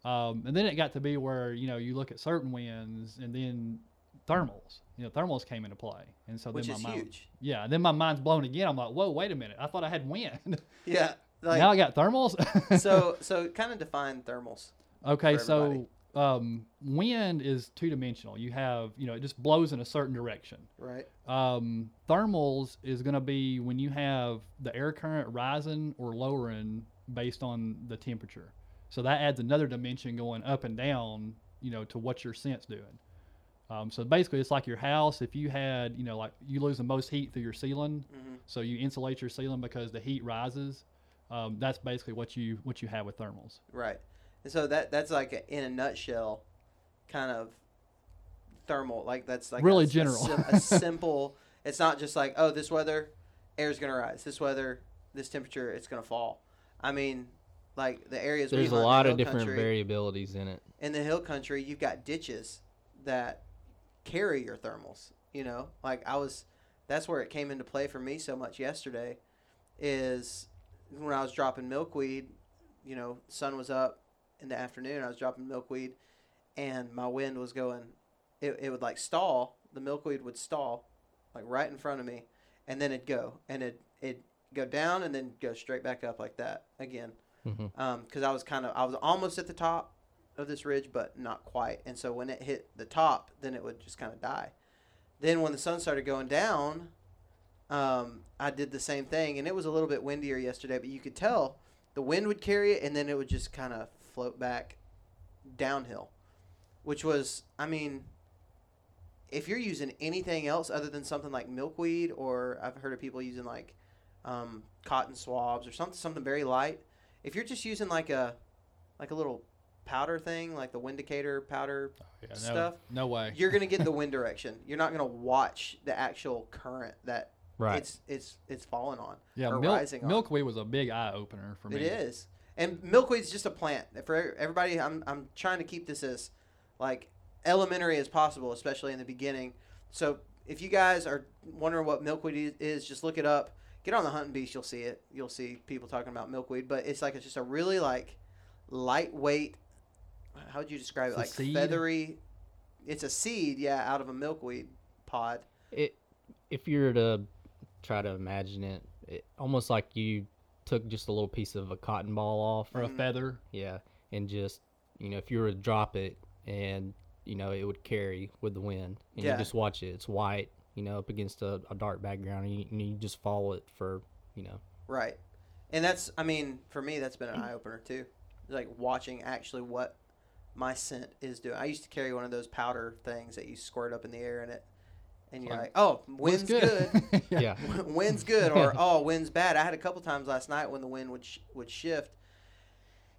Um, and then it got to be where you know you look at certain winds, and then thermals. You know, thermals came into play, and so Which then my mind, huge. Yeah, then my mind's blown again. I'm like, whoa, wait a minute. I thought I had wind. Yeah. Like, now I got thermals. so so kind of define thermals. Okay, so um, wind is two dimensional. You have, you know, it just blows in a certain direction. Right. Um, thermals is going to be when you have the air current rising or lowering based on the temperature. So that adds another dimension going up and down, you know, to what your scent's doing. Um, so basically, it's like your house. If you had, you know, like you lose the most heat through your ceiling, Mhm. so you insulate your ceiling because the heat rises. Um, that's basically what you what you have with thermals. Right. And so that that's like a, in a nutshell, kind of thermal. Like that's like Really a, general. A, a simple. It's not just like oh this weather, air's gonna rise. This weather, this temperature, it's gonna fall. I mean, like the areas There's a in the lot of different country, variabilities in it. in the hill country. You've got ditches that carry your thermals. You know, like I was. That's where it came into play for me so much yesterday. Is when I was dropping milkweed. You know, sun was up in the afternoon. I was dropping milkweed, and my wind was going. It, it would like stall. The milkweed would stall, like right in front of me, and then it'd go and it it go down and then go straight back up like that again. Because I was kind of I was almost at the top of this ridge, but not quite. And so when it hit the top, then it would just kind of die. Then when the sun started going down, um, I did the same thing, and it was a little bit windier yesterday, but you could tell the wind would carry it, and then it would just kind of float back downhill, which was, I mean, if you're using anything else other than something like milkweed, or I've heard of people using like um, cotton swabs or something something very light. If you're just using like a like a little powder thing, like the windicator powder oh, Yeah, stuff, No way. you're gonna get the wind direction. You're not gonna watch the actual current that Right. it's it's it's falling on. yeah, or milk, rising on. milkweed was a big eye opener for me. It is, and milkweed's just a plant. For everybody, I'm I'm trying to keep this as like elementary as possible, especially in the beginning. So if you guys are wondering what milkweed is, just look it up. Get on the hunting beast, you'll see it. You'll see people talking about milkweed, but it's like it's just a really like lightweight. How would you describe it? It's a Like seed? feathery. It's a seed, yeah, out of a milkweed pod. it if you were to try to imagine it, it almost like you took just a little piece of a cotton ball off Or a Mhm. feather. yeah and just you know if you were to drop it and you know it would carry with the wind and Yeah. you just watch it it's white you know up against a, a dark background and you, and you just follow it for you know Right. And that's, I mean, for me, that's been an eye opener too. Like watching actually what my scent is doing. I used to carry one of those powder things that you squirt up in the air and it. And you're Fun. like, oh, wind's good. yeah wind's good. Or, oh, wind's bad. I had a couple times last night when the wind would, sh- would shift.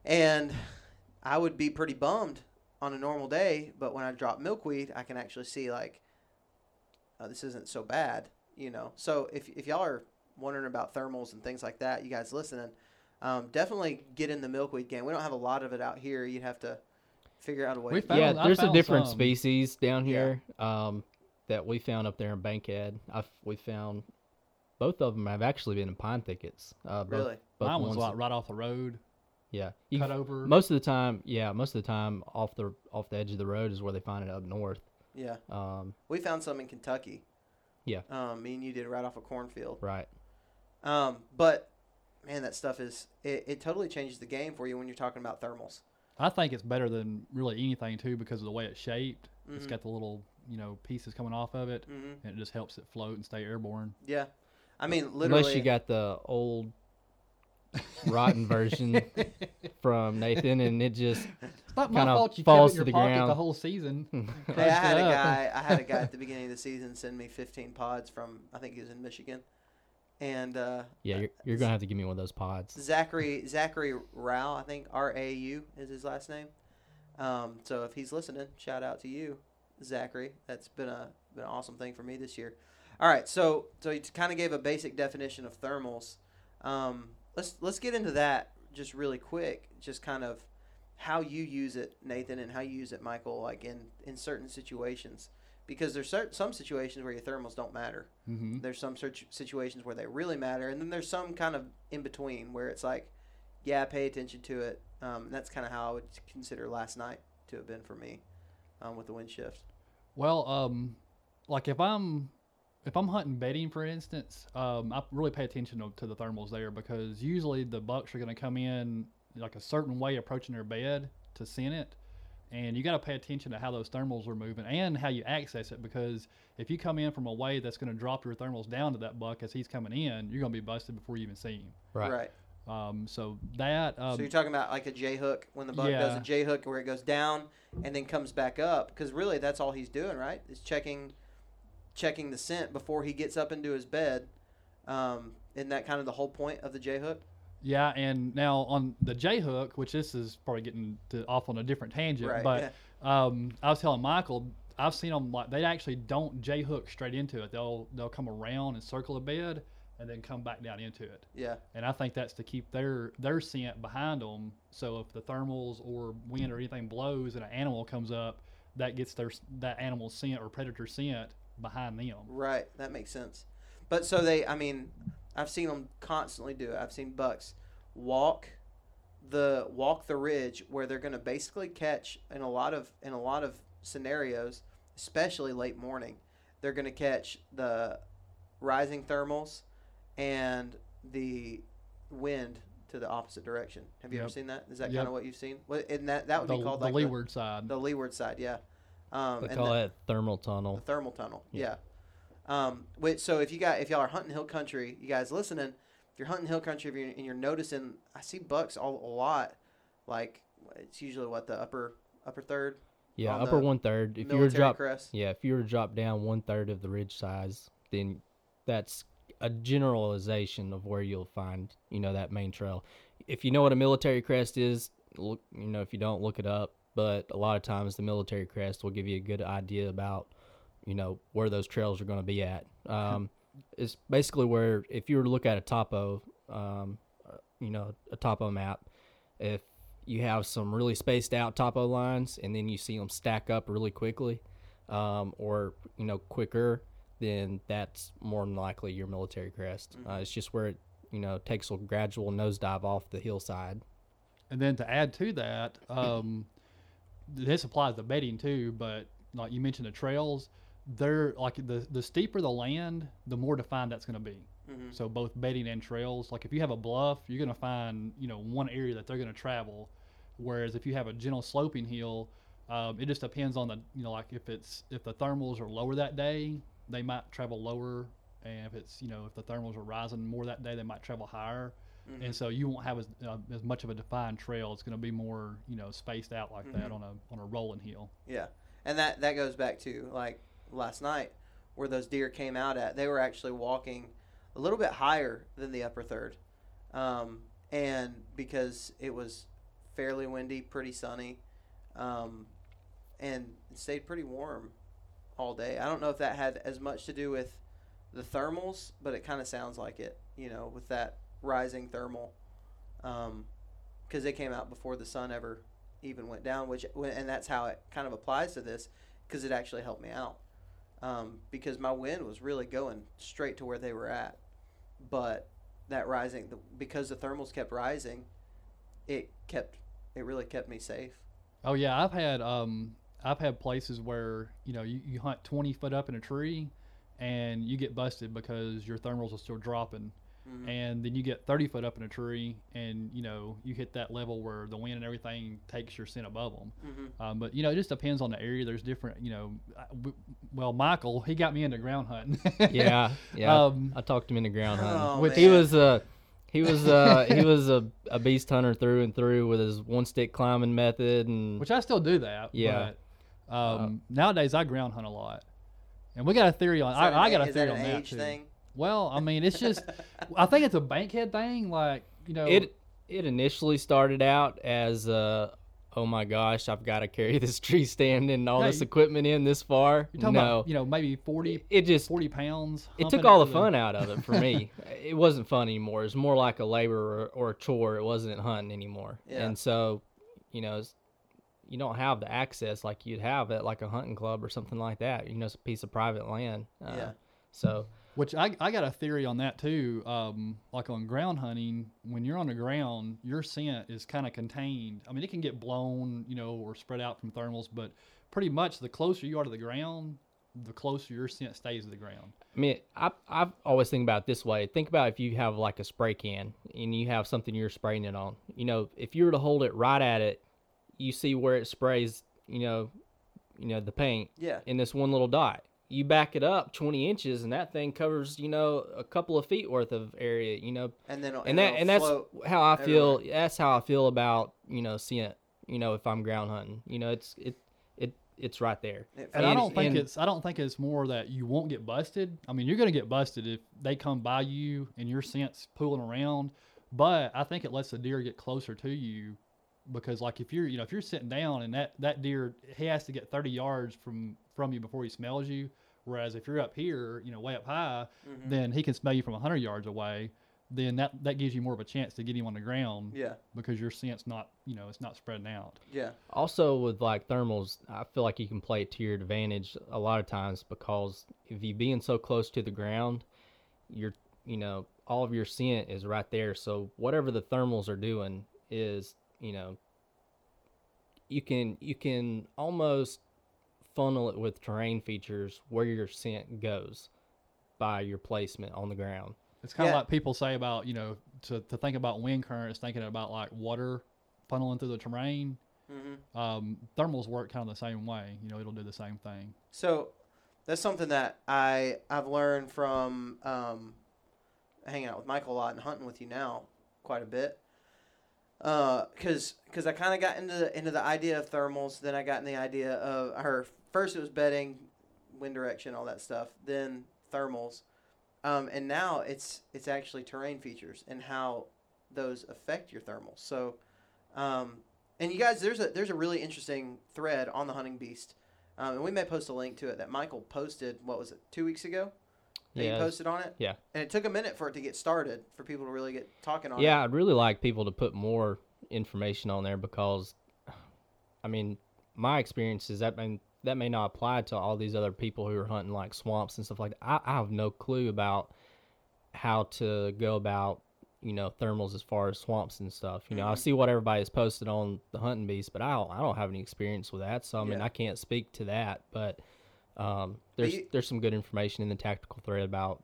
And I would be pretty bummed on a normal day. But when I drop milkweed, I can actually see, like, oh, this isn't so bad, you know. So if, if y'all are wondering about thermals and things like that, you guys listening, um, definitely get in the milkweed game. We don't have a lot of it out here. You'd have to figure out a way. We to found- yeah there's a found different some. species down Yeah. here um that we found up there in bankhead i've we found both of them have actually been in pine thickets uh both, Really? both Mine was ones like right off the road, yeah you cut can- over. most of the time yeah most of the time off the off the edge of the road is where they find it up north Yeah. um We found some in Kentucky. Yeah. Um, me and you did right off a cornfield. right Um, but man, that stuff is it, it totally changes the game for you when you're talking about thermals. I think it's better than really anything too because of the way it's shaped. It's Mhm. got the little you know pieces coming off of it, hmm and it just helps it float and stay airborne. Yeah. I mean, literally. Unless you got the old rotten version from Nathan, and it just It's not my fault you falls kept it in to your the pocket the ground. whole season. Hey, I had a Crushed it up. guy. I had a guy at the beginning of the season send me 15 pods from I think he was in Michigan, and uh, yeah, you're, you're gonna have to give me one of those pods. Zachary Zachary Rau, I think R A U is his last name. Um, so if he's listening, shout out to you, Zachary. That's been a been an awesome thing for me this year. All right, so so you kind of gave a basic definition of thermals. Um, let's let's get into that just really quick. Just kind of how you use it, Nathan, and how you use it, Michael. Like in in certain situations, because there's cer- some situations where your thermals don't matter. hmm There's some situ- situations where they really matter, and then there's some kind of in between where it's like, yeah, pay attention to it. Um, that's kind of how I would consider last night to have been for me um, with the wind shift. Well, um, like if I'm if I'm hunting bedding, for instance, um, I really pay attention to, to the thermals there because usually the bucks are going to come in like a certain way approaching their bed to scent it, and you got to pay attention to how those thermals are moving and how you access it because if you come in from a way that's going to drop your thermals down to that buck as he's coming in, you're going to be busted before you even see him. Right. Um, so that um, so you're talking about like a J hook when the buck does a J hook where it goes down and then comes back up because really that's all he's doing, right? Is checking checking the scent before he gets up into his bed. Um, isn't that kind of the whole point of the J hook? Yeah, and now on the J hook, which this is probably getting to, off on a different tangent, Right, but um, I was telling Michael, I've seen them like they actually don't J hook straight into it. They'll they'll come around and circle a bed and then come back down into it. Yeah, And I think that's to keep their their scent behind them. So if the thermals or wind or anything blows and an animal comes up, that gets their that animal scent or predator scent behind them. Right, that makes sense. But so they, I mean, I've seen them constantly do it. I've seen bucks walk the walk the ridge where they're going to basically catch in a lot of in a lot of scenarios, especially late morning, they're going to catch the rising thermals and the wind to the opposite direction. Have you ever seen that? Is that Yep. kind of what you've seen? What and that that would the, be called the like leeward side. the, the leeward side, yeah. Um, They and call that- that thermal tunnel. the thermal tunnel. Yeah. Yeah. Um, wait, so if you got if y'all are hunting hill country, you guys listening, if you're hunting hill country, if you're, and you're noticing, I see bucks all a lot. Like it's usually what the upper upper third Yeah, on upper one third. If you were drop, crest. yeah, if you were to drop down one third of the ridge size, then that's a generalization of where you'll find, you know, that main trail. If you know what a military crest is, look, you know, if you don't, look it up. But a lot of times, the military crest will give you a good idea about, you know, where those trails are going to be at. Um, it's basically where if you were to look at a topo, um, uh, you know, a topo map, if you have some really spaced out topo lines and then you see them stack up really quickly, um, or you know quicker, then that's more than likely your military crest. Uh, it's just where it you know takes a gradual nosedive off the hillside. And then to add to that, um, this applies to bedding too. But like you mentioned, the trails, they're like the the steeper the land, the more defined that's going to be. Mm-hmm. So both bedding and trails. Like if you have a bluff, you're going to find you know one area that they're going to travel. Whereas if you have a gentle sloping hill, um, it just depends on the you know like if it's if the thermals are lower that day, they might travel lower. And if it's you know if the thermals are rising more that day, they might travel higher Mm-hmm. and so you won't have as, uh, as much of a defined trail. It's going to be more, you know, spaced out like that Mhm. on a on a rolling hill. Yeah, and that that goes back to like last night where those deer came out at. They were actually walking a little bit higher than the upper third, um, and because it was fairly windy, pretty sunny, um, and stayed pretty warm all day. I don't know if that had as much to do with the thermals, but it kind of sounds like it. You know, with that rising thermal, because they came out before the sun ever even went down, which and that's how it kind of applies to this because it actually helped me out um, because my wind was really going straight to where they were at, but that rising the, because the thermals kept rising, it kept it really kept me safe. Oh yeah, I've had um I've had places where you know you, you hunt 20 foot up in a tree, and you get busted because your thermals are still dropping, Mhm. and then you get 30 foot up in a tree, and you know you hit that level where the wind and everything takes your scent above them. Mhm. Um, but you know, it just depends on the area. There's different, you know. I- w- Well, Michael, he got me into ground hunting. Yeah, yeah. Um, I talked him into ground hunting. Oh, Which- he was a he was uh he was a, a beast hunter through and through with his one stick climbing method and which I still do that. Yeah. But, um, nowadays I ground hunt a lot, and we got a theory on. Is that I, I an got a- a is theory that on an that age too. thing? Well, I mean, it's just. I think it's a bankhead thing. Like you know, it it initially started out as uh oh my gosh I've got to carry this tree stand and all Yeah, this equipment in this far. you're talking no, about you know maybe 40, it just 40 pounds. it took all the fun out of it for me. it wasn't fun anymore. It was more like a labor or, or a chore. It wasn't hunting anymore. Yeah. And so, you know, it's, you don't have the access like you'd have at like a hunting club or something like that. You know, it's a piece of private land. Uh, Yeah. So Which I, I got a theory on that too. Um, like on ground hunting, when you're on the ground, your scent is kind of contained. I mean, it can get blown, you know, or spread out from thermals, but pretty much the closer you are to the ground, the closer your scent stays to the ground. I mean, I I always think about it this way. Think about if you have like a spray can and you have something you're spraying it on. You know, if you were to hold it right at it, you see where it sprays. You know, you know the paint Yeah. in this one little dot. You back it up 20 inches, and that thing covers you know a couple of feet worth of area. You know, And then and that and that's how I feel. everywhere. That's how I feel about you know scent. You know, if I'm ground hunting, you know, it's it it it's right there. And I don't think and- it's I don't think it's more that you won't get busted. I mean, you're going to get busted if they come by you and your scent's pulling around. But I think it lets the deer get closer to you because, like, if you're you know if you're sitting down and that that deer he has to get 30 yards from from you before he smells you. Whereas if you're up here, you know, way up high, Mm-hmm. then he can smell you from 100 yards away. Then that that gives you more of a chance to get him on the ground Yeah. because your scent's not you know it's not spreading out. Yeah. Also, with like thermals, I feel like you can play it to your advantage a lot of times because if you're being so close to the ground, you're you know all of your scent is right there. So whatever the thermals are doing is you know you can you can almost funnel it with terrain features where your scent goes by your placement on the ground. It's kind of Yeah. like people say about you know to, to think about wind currents, thinking about like water funneling through the terrain. Mm-hmm. Um, thermals work kind of the same way. You know, it'll do the same thing. So that's something that I I've learned from um, hanging out with Michael a lot and hunting with you now quite a bit. Because because I kind of got into the, into the idea of thermals, then I got in the idea of her first it was bedding, wind direction, all that stuff. Then thermals, um, and now it's it's actually terrain features and how those affect your thermals. So, um, and you guys, there's a there's a really interesting thread on the Hunting Beast. Um, and we may post a link to it that Michael posted. What was it? Two weeks ago. That Yeah, you posted on it. yeah. And it took a minute for it to get started for people to really get talking on it. Yeah, I'd really like people to put more information on there because, I mean, my experience is that may, that may not apply to all these other people who are hunting like swamps and stuff like that. I, I have no clue about how to go about, you know, thermals as far as swamps and stuff. You know, I Mhm. see what everybody's posted on the hunting beast, but I don't, I don't have any experience with that. So I mean, Yeah. I can't speak to that. But um, there's you- there's some good information in the tactical thread about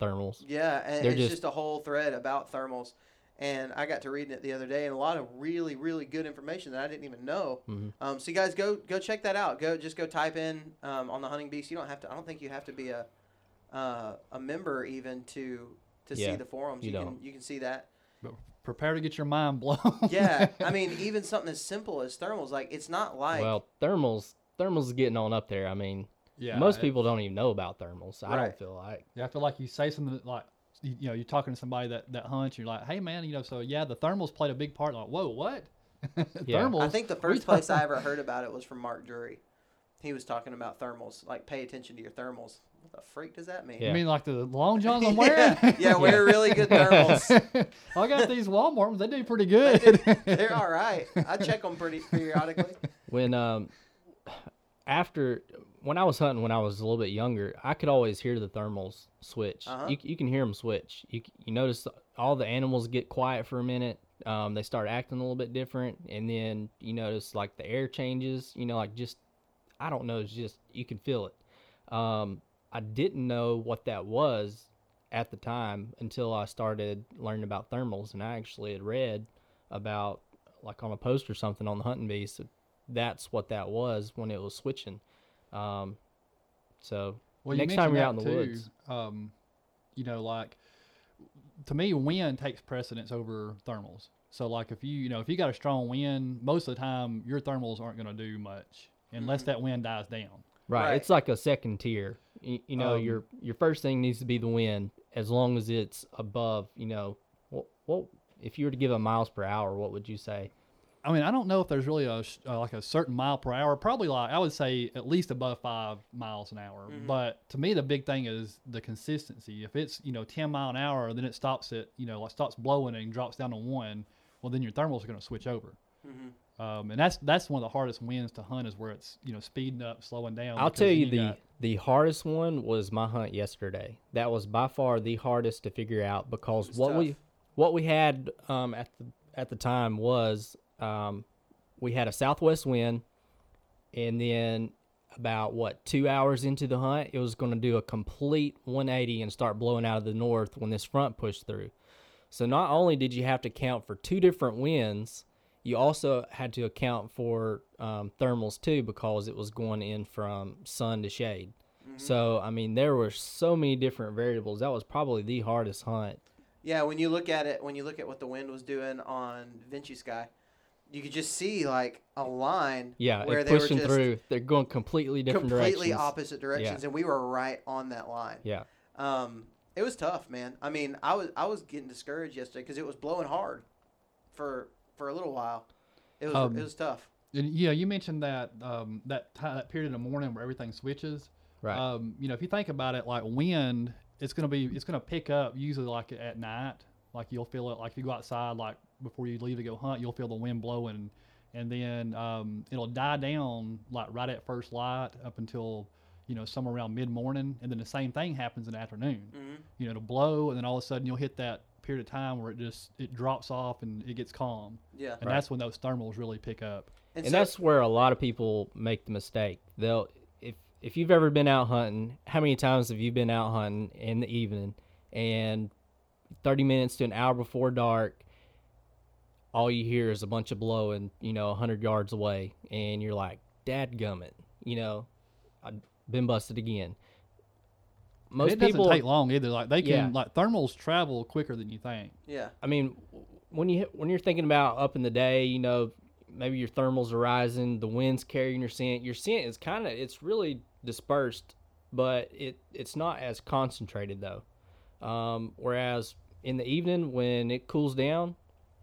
thermals. Yeah, and They're it's just, just- a whole thread about thermals. And I got to reading it the other day, and a lot of really, really good information that I didn't even know. Mhm. Um, so you guys go go check that out. Go just go type in um, on the Hunting Beast. You don't have to. I don't think you have to be a uh, a member even to to see the forums. you can you can see that. But prepare to get your mind blown. Yeah, I mean even something as simple as thermals, like it's not like well, thermals thermals is getting on up there. I mean, yeah, most people don't even know about thermals. I Right. don't feel like. Yeah, I feel like you say something like, you, you know, you're talking to somebody that that hunts. You're like, hey man, you know, so yeah, the thermals played a big part. Like, whoa, what? Yeah. thermals. I think the first place I ever heard about it was from Mark Drury. He was talking about thermals, like pay attention to your thermals. What the freak does that mean? You mean like the long johns I'm wearing? yeah, yeah, wear really good thermals. I got these Walmart ones. They do pretty good. They're all right. I check them pretty periodically. When um, after when I was hunting when I was a little bit younger, I could always hear the thermals switch. Uh-huh. You you can hear them switch. You you notice all the animals get quiet for a minute. Um, they start acting a little bit different, and then you notice like the air changes. You know, like just I don't know. It's just you can feel it. Um, I didn't know what that was at the time until I started learning about thermals, and I actually had read about like on a post or something on the hunting beast. That That's what that was when it was switching. Um, so Well, next you time mentioned you're out in the too. woods, um, you know, like to me, wind takes precedence over thermals. So, like, if you, you know, if you got a strong wind, most of the time your thermals aren't going to do much unless Mhm. that wind dies down. right, Right. it's like a second tier. You, you know, Um, your your first thing needs to be the wind, as long as it's above. You know, what what if you were to give a miles per hour, what would you say? I mean, I don't know if there's really a uh, like a certain mile per hour. Probably like I would say at least above five miles an hour. Mhm. But to me, the big thing is the consistency. If it's you know ten mile an hour, then it stops at you know like stops blowing and drops down to one. Well, then your thermals are going to switch over. hmm Um, and that's that's one of the hardest winds to hunt is where it's you know speeding up, slowing down. I'll tell then you the got- the hardest one was my hunt yesterday. That was by far the hardest to figure out because It's what we what we had um, at the at the time was um, we had a southwest wind, and then about what two hours into the hunt, it was going to do a complete 180 and start blowing out of the north when this front pushed through. So not only did you have to count for two different winds, you also had to account for um, thermals too because it was going in from sun to shade. Mm-hmm. So I mean, there were so many different variables. That was probably the hardest hunt. Yeah, when you look at it, when you look at what the wind was doing on Ventusky, you could just see like a line. Yeah, where it they were pushing just through. They're going completely different completely directions. opposite directions, and we were right on that line. Yeah, Um, it was tough, man. I mean, I was I was getting discouraged yesterday because it was blowing hard for for a little while. It was Um, it was tough. And, yeah, you mentioned that um, that ti that period in the morning where everything switches. right. Um, you know, if you think about it, like wind, it's gonna be it's gonna pick up usually like at night. Like you'll feel it. Like if you go outside, like before you leave to go hunt, you'll feel the wind blowing, and then um, it'll die down like right at first light up until you know somewhere around mid morning, and then the same thing happens in the afternoon. Mhm. You know, it'll blow, and then all of a sudden you'll hit that period of time where it just it drops off and it gets calm, Yeah, and that's when those thermals really pick up. and so- that's where a lot of people make the mistake. They'll if if you've ever been out hunting, how many times have you been out hunting in the evening and 30 minutes to an hour before dark, all you hear is a bunch of blowing, you know, 100 yards away, and you're like, Dad gummit, you know, I've been busted again. Most it doesn't people, take long either. Like they can Yeah. like thermals travel quicker than you think. Yeah. I mean, when you when you're thinking about up in the day, you know, maybe your thermals are rising, the wind's carrying your scent. Your scent is kind of it's really dispersed, but it it's not as concentrated though. Um, whereas in the evening when it cools down,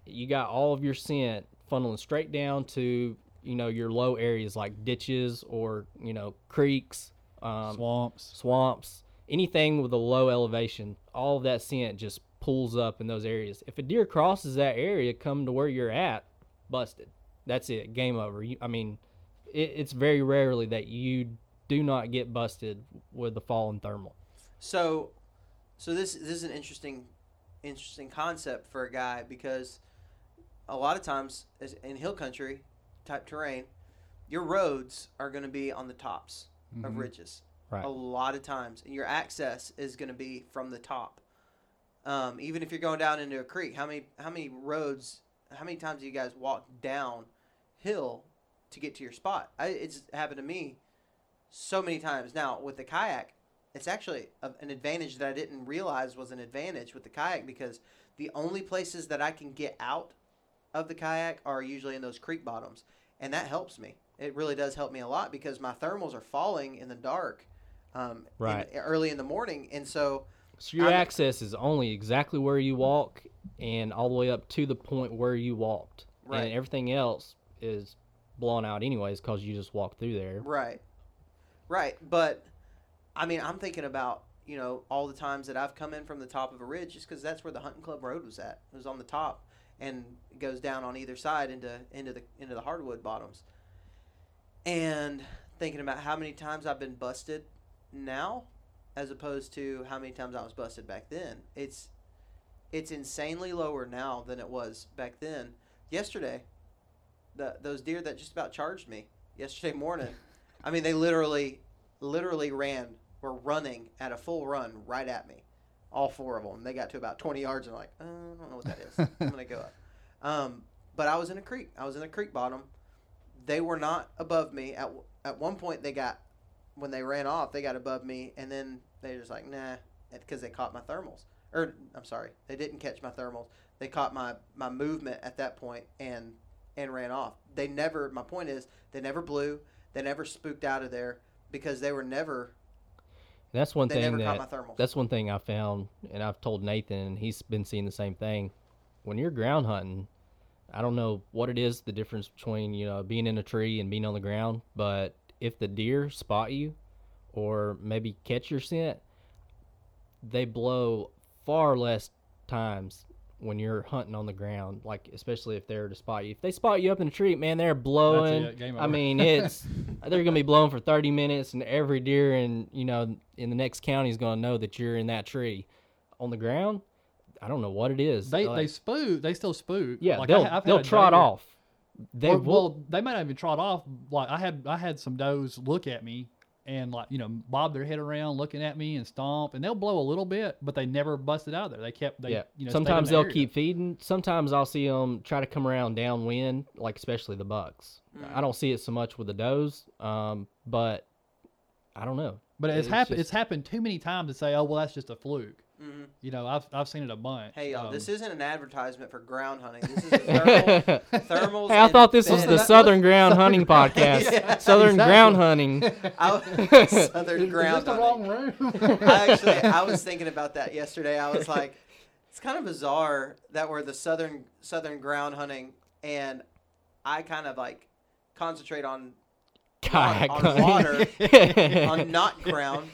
you got all of your scent funneling straight down to you know your low areas like ditches or you know creeks, um, Swamps. swamps, anything with a low elevation, all of that scent just pulls up in those areas. If a deer crosses that area, come to where you're at, busted. That's it. Game over. You, I mean, it, it's very rarely that you do not get busted with the fallen thermal. So, so this this is an interesting, interesting concept for a guy because a lot of times in hill country type terrain, your roads are going to be on the tops of ridges. Right. A lot of times, and your access is going to be from the top. Um, even if you're going down into a creek, how many how many roads, how many times do you guys walk down hill to get to your spot? I, it's happened to me so many times. Now with the kayak, it's actually a, an advantage that I didn't realize was an advantage with the kayak because the only places that I can get out of the kayak are usually in those creek bottoms, and that helps me. It really does help me a lot because my thermals are falling in the dark, um, in- Right. early in the morning, and so So your I'm- access is only exactly where you walk and all the way up to the point where you walked. Right. And everything else is blown out anyways because you just walked through there. Right. Right. But I mean, I'm thinking about, you know, all the times that I've come in from the top of a ridge just because that's where the hunting club road was at. It was on the top and goes down on either side into into the into the hardwood bottoms. And thinking about how many times I've been busted now as opposed to how many times I was busted back then. It's it's insanely lower now than it was back then. Yesterday, the those deer that just about charged me yesterday morning. I mean, they literally, literally ran, were running at a full run right at me. All four of them. They got to about 20 yards and like, uh, I don't know what that is. I'm going to go up. Um, but I was in a creek. I was in a creek bottom. They were not above me. At, at one point, they got, when they ran off, they got above me. And then they just like, nah, because they caught my thermals. Or, I'm sorry, they didn't catch my thermals. They caught my, my movement at that point and and ran off. They never. My point is, they never blew. They never spooked out of there because they were never. That's one They thing that caught my thermals. that's one thing I found, and I've told Nathan, and he's been seeing the same thing. When you're ground hunting, I don't know what it is, the difference between you know being in a tree and being on the ground, but if the deer spot you, or maybe catch your scent, they blow far less times when you're hunting on the ground. Like especially if they're to spot you. If they spot you up in a tree, man, they're blowing. it, I over. mean, it's they're gonna be blowing for 30 minutes, and every deer in you know in the next county is gonna know that you're in that tree. On the ground, I don't know what it is. They Like, they spook. They still spook. yeah, Like, they'll had they'll trot off. They Or- will. well, they might not even trot off. Like I had, I had some does look at me and like you know bob their head around looking at me and stomp, and they'll blow a little bit, but they never busted out of there. They kept, they, yeah. you know, Sometimes the they'll area. keep feeding. Sometimes I'll see them try to come around downwind, like especially the bucks. Mm. I don't see it so much with the does, um, but I don't know. But it's, It's happened. just- It's happened too many times to say, oh well, that's just a fluke. Mhm. You know, I've I've seen it a bunch. Hey y'all, Um, this isn't an advertisement for ground hunting. This is a thermal, thermals. Hey, I thought this was the Southern Ground Hunting Podcast. Yeah, Southern exactly. Ground Hunting. I- Southern ground this the wrong room? I actually, I was thinking about that yesterday. I was like, it's kind of bizarre that we're the southern southern ground hunting, and I kind of like concentrate on Kayak on hunting. water, on not ground,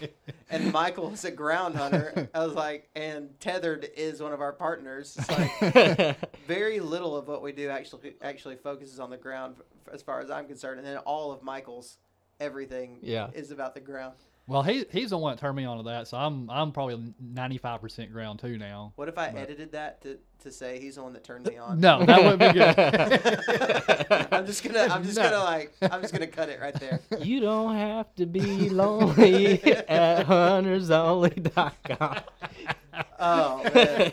and Michael is a ground hunter. I was like, and tethered is one of our partners. It's like very little of what we do actually actually focuses on the ground, as far as I'm concerned, and then all of Michael's everything Yeah. is about the ground. Well, he he's the one that turned me on to that, so I'm I'm probably ninety five percent ground too now. What if I But- edited that to, to say he's the one that turned me on? No, that wouldn't be good. I'm just gonna I'm just No. gonna like I'm just gonna cut it right there. You don't have to be lonely at huntersonly.com. Oh man.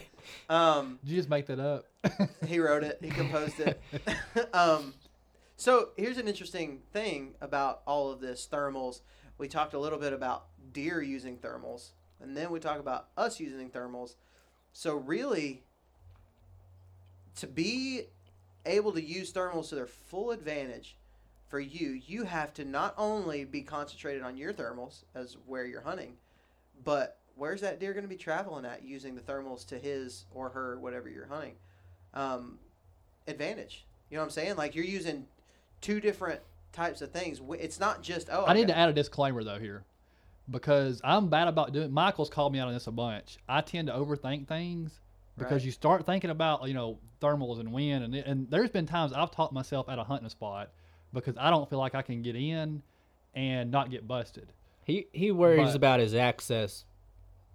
Um, Did you just make that up? he wrote it. He composed it. um, so here's an interesting thing about all of this thermals. We talked a little bit about deer using thermals, and then we talk about us using thermals. So really, to be able to use thermals to their full advantage for you, you have to not only be concentrated on your thermals as where you're hunting, but where's that deer going to be traveling at using the thermals to his or her whatever you're hunting um, advantage. You know what I'm saying? Like you're using two different types of things. It's not just oh. I need got- to add a disclaimer though here, because I'm bad about doing. Michael's called me out on this a bunch. I tend to overthink things because Right. you start thinking about you know thermals and wind, and and there's been times I've taught myself at a hunting spot because I don't feel like I can get in and not get busted He he worries But- about his access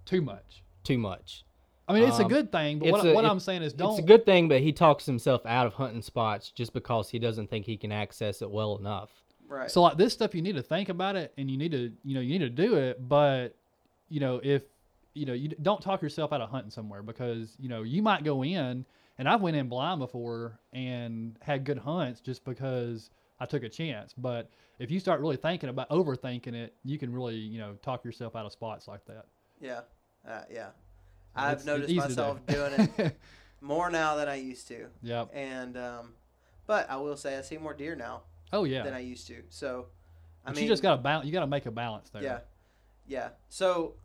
too much. too much. I mean, it's a Um, good thing, but what, a- what it- I'm saying is don't. It's a good thing, but he talks himself out of hunting spots just because he doesn't think he can access it well enough. right. So like this stuff, you need to think about it, and you need to, you know, you need to do it. But you know, if you know, you don't talk yourself out of hunting somewhere because you know you might go in, and I've went in blind before and had good hunts just because I took a chance. But if you start really thinking about overthinking it, you can really, you know, talk yourself out of spots like that. yeah, uh, yeah. I've noticed myself do. doing it more now than I used to, Yep. and um, but I will say I see more deer now Oh yeah. than I used to. So, I but mean, you just got to balance. You got to make a balance there. Yeah, yeah. So,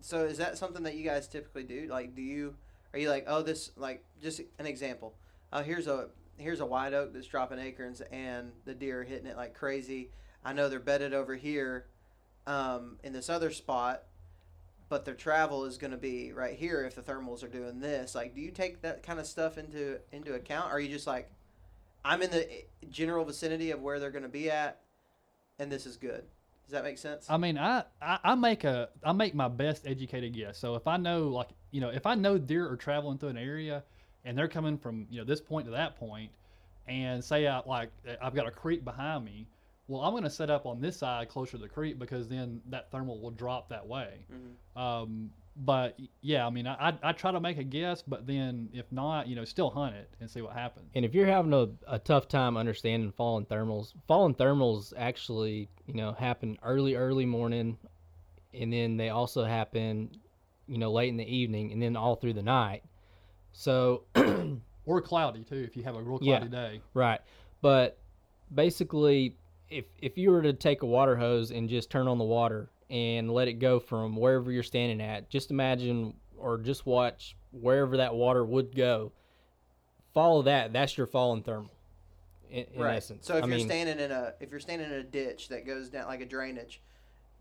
so is that something that you guys typically do? Like, do you are you like, oh, this like just an example? Oh, here's a here's a white oak that's dropping acorns, and the deer are hitting it like crazy. I know they're bedded over here, um, in this other spot, but their travel is going to be right here if the thermals are doing this. Like, do you take that kind of stuff into into account? Or are you just like, I'm in the eh, general vicinity of where they're going to be at, and this is good? Does that make sense? I mean, I, I, I make a I make my best educated guess. So if I know like you know if I know deer are traveling through an area and they're coming from you know this point to that point, and say I like eh, I've got a creek behind me, well I'm going to set up on this side closer to the creek because then that thermal will drop that way. Mhm. Um, but yeah, I mean I, I I try to make a guess, but then if not, you know, still hunt it and see what happens. And if you're having a, a tough time understanding falling thermals, falling thermals actually, you know, happen early, early morning, and then they also happen, you know, late in the evening, and then all through the night. So, Or cloudy too if you have a real Yeah. cloudy day. right, but basically, if if you were to take a water hose and just turn on the water and let it go from wherever you're standing at, just imagine or just watch wherever that water would go. Follow that. That's your falling thermal. In, in right. essence. So if I you're mean, standing in a if you're standing in a ditch that goes down like a drainage,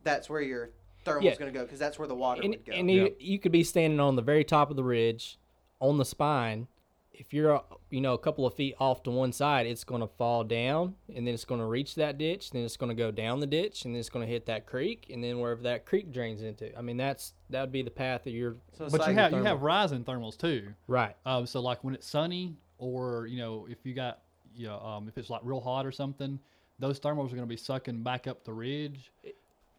that's where your thermal's Yeah. going to go because that's where the water and, would go. and you, you could be standing on the very top of the ridge on the spine if you're uh, you know a couple of feet off to one side it's going to fall down and then it's going to reach that ditch then it's going to go down the ditch and then it's going to hit that creek and then wherever that creek drains into i mean that's that would be the path that you're so But you have you have rising thermals too. right Um, so like when it's sunny, or you know, if you got, you know, um, if it's like real hot or something, those thermals are going to be sucking back up the ridge.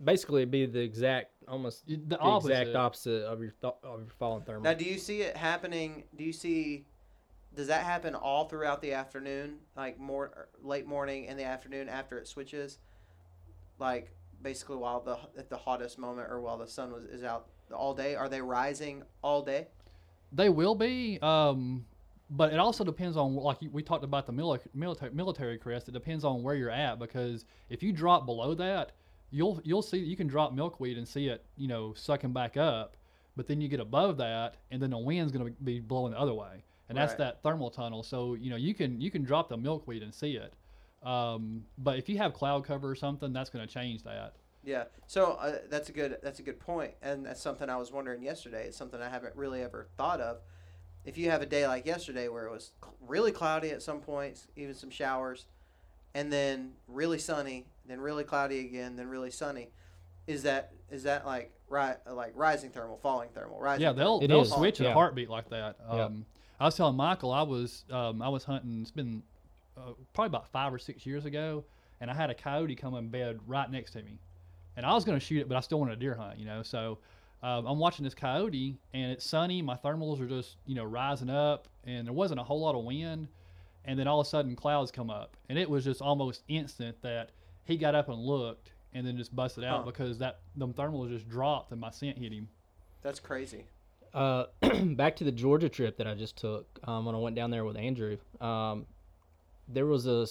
basically it'd be the exact almost the, The opposite. exact opposite of your th- of your falling thermal now, do you see it happening? Do you see? Does that happen all throughout the afternoon, like more er, late morning and the afternoon after it switches, like basically while the at the hottest moment or while the sun was is out all day? Are they rising all day? They will be, um, but it also depends on like we talked about the military military crest. It depends on where you're at because if you drop below that, you'll you'll see you can drop milkweed and see it, you know, sucking back up. But then you get above that, and then the wind's going to be blowing the other way, and that's that thermal tunnel. So you know you can you can drop the milkweed and see it. Um, but if you have cloud cover or something, that's going to change that. Yeah. So uh, that's a good that's a good point, and that's something I was wondering yesterday. It's something I haven't really ever thought of. If you have a day like yesterday where it was cl- really cloudy at some points, even some showers, and then really sunny, then really cloudy again, then really sunny, is that is that like ri- like rising thermal, falling thermal, rising? Yeah, they'll thermal, they'll is, falling switch in a heartbeat like that. Yeah. I was telling Michael I was um, I was hunting. It's been uh, probably about five or six years ago, and I had a coyote come in bed right next to me, and I was going to shoot it, but I still wanted a deer hunt, you know. So um, I'm watching this coyote, and it's sunny. My thermals are just you know rising up, and there wasn't a whole lot of wind, and then all of a sudden clouds come up, and it was just almost instant that he got up and looked, and then just busted out Huh. because that them thermals just dropped and my scent hit him. That's crazy. Uh, back to the Georgia trip that I just took um, when I went down there with Andrew. Um, there was a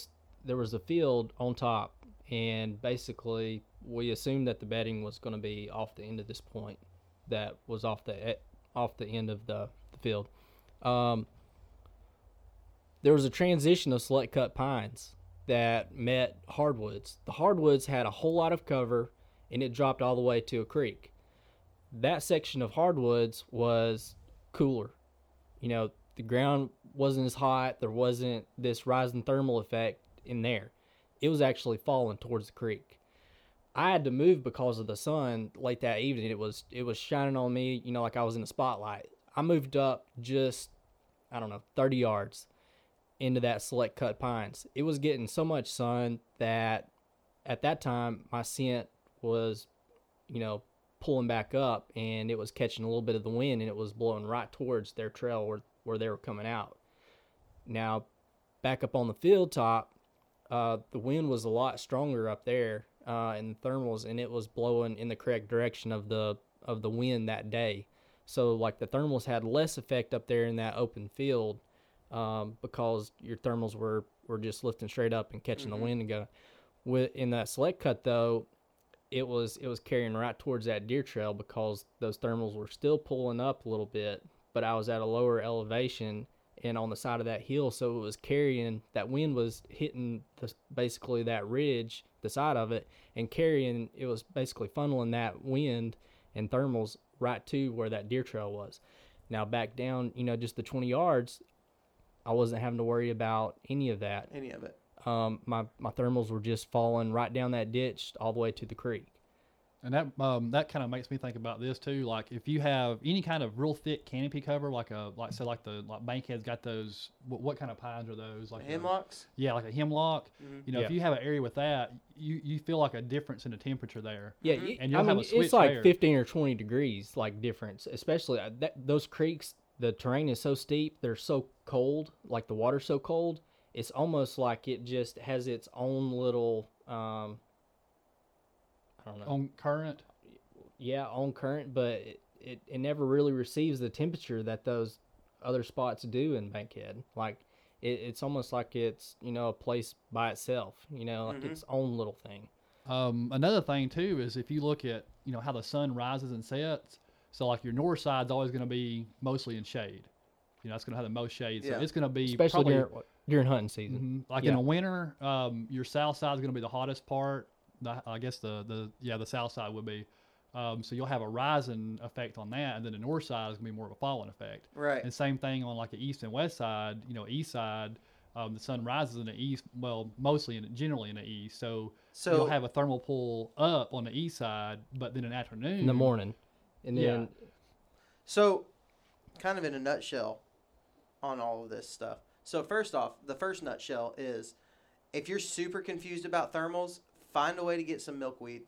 there was a field on top, and basically we assumed that the bedding was going to be off the end of this point, that was off the off the end of the, the field. Um, there was a transition of select cut pines that met hardwoods. The hardwoods had a whole lot of cover, and it dropped all the way to a creek that section of hardwoods was cooler. You know, the ground wasn't as hot. There wasn't this rising thermal effect in there. It was actually falling towards the creek. I had to move because of the sun late that evening. It was it was shining on me, you know, like I was in a spotlight. I moved up just I don't know, 30 yards into that select cut pines. It was getting so much sun that at that time my scent was, you know, pulling back up and it was catching a little bit of the wind and it was blowing right towards their trail where, where they were coming out. Now, back up on the field top, uh, the wind was a lot stronger up there uh, in the thermals and it was blowing in the correct direction of the of the wind that day. So like the thermals had less effect up there in that open field um, because your thermals were, were just lifting straight up and catching the wind and going. With in that select cut though, it was it was carrying right towards that deer trail because those thermals were still pulling up a little bit, but I was at a lower elevation and on the side of that hill, so it was carrying that wind was hitting the, basically that ridge, the side of it, and carrying it was basically funneling that wind and thermals right to where that deer trail was. Now back down, you know, just the 20 yards, I wasn't having to worry about any of that Any of it. Um, my my thermals were just falling right down that ditch all the way to the creek. And that um, that kind of makes me think about this too. Like if you have any kind of real thick canopy cover, like a like say like the like Bankhead's got those. What, what kind of pines are those? Like a- Hemlocks. yeah, like a hemlock. You know, if you have an area with that, you you feel like a difference in the temperature there. Yeah, Mhm. And you'll have mean, a switch it's like there. 15 or 20 degrees like difference, especially uh, that, those creeks. The terrain is so steep; they're so cold. Like the water's so cold, it's almost like it just has its own little. Um, I don't know. On current, yeah, on current, but it, it, it never really receives the temperature that those other spots do in Bankhead. Like it, it's almost like it's you know a place by itself. You know, like Mhm. its own little thing. Um, another thing too is if you look at you know how the sun rises and sets. So like your north side's always going to be mostly in shade. You know, it's going to have the most shade. So Yeah. it's going to be Especially probably, during during hunting season. Mhm. Like in Yeah. the winter, um, your south side is going to be the hottest part. The, I guess the the yeah the south side would be. Um, so you'll have a rising effect on that, and then the north side is going to be more of a falling effect. Right. And same thing on like the east and west side. You know, east side, um, the sun rises in the east. Well, mostly in generally in the east. So, So you'll have a thermal pull up on the east side, but then in the afternoon in the morning, and Yeah. then So, kind of in a nutshell on all of this stuff. So, first off, the first nutshell is if you're super confused about thermals, find a way to get some milkweed.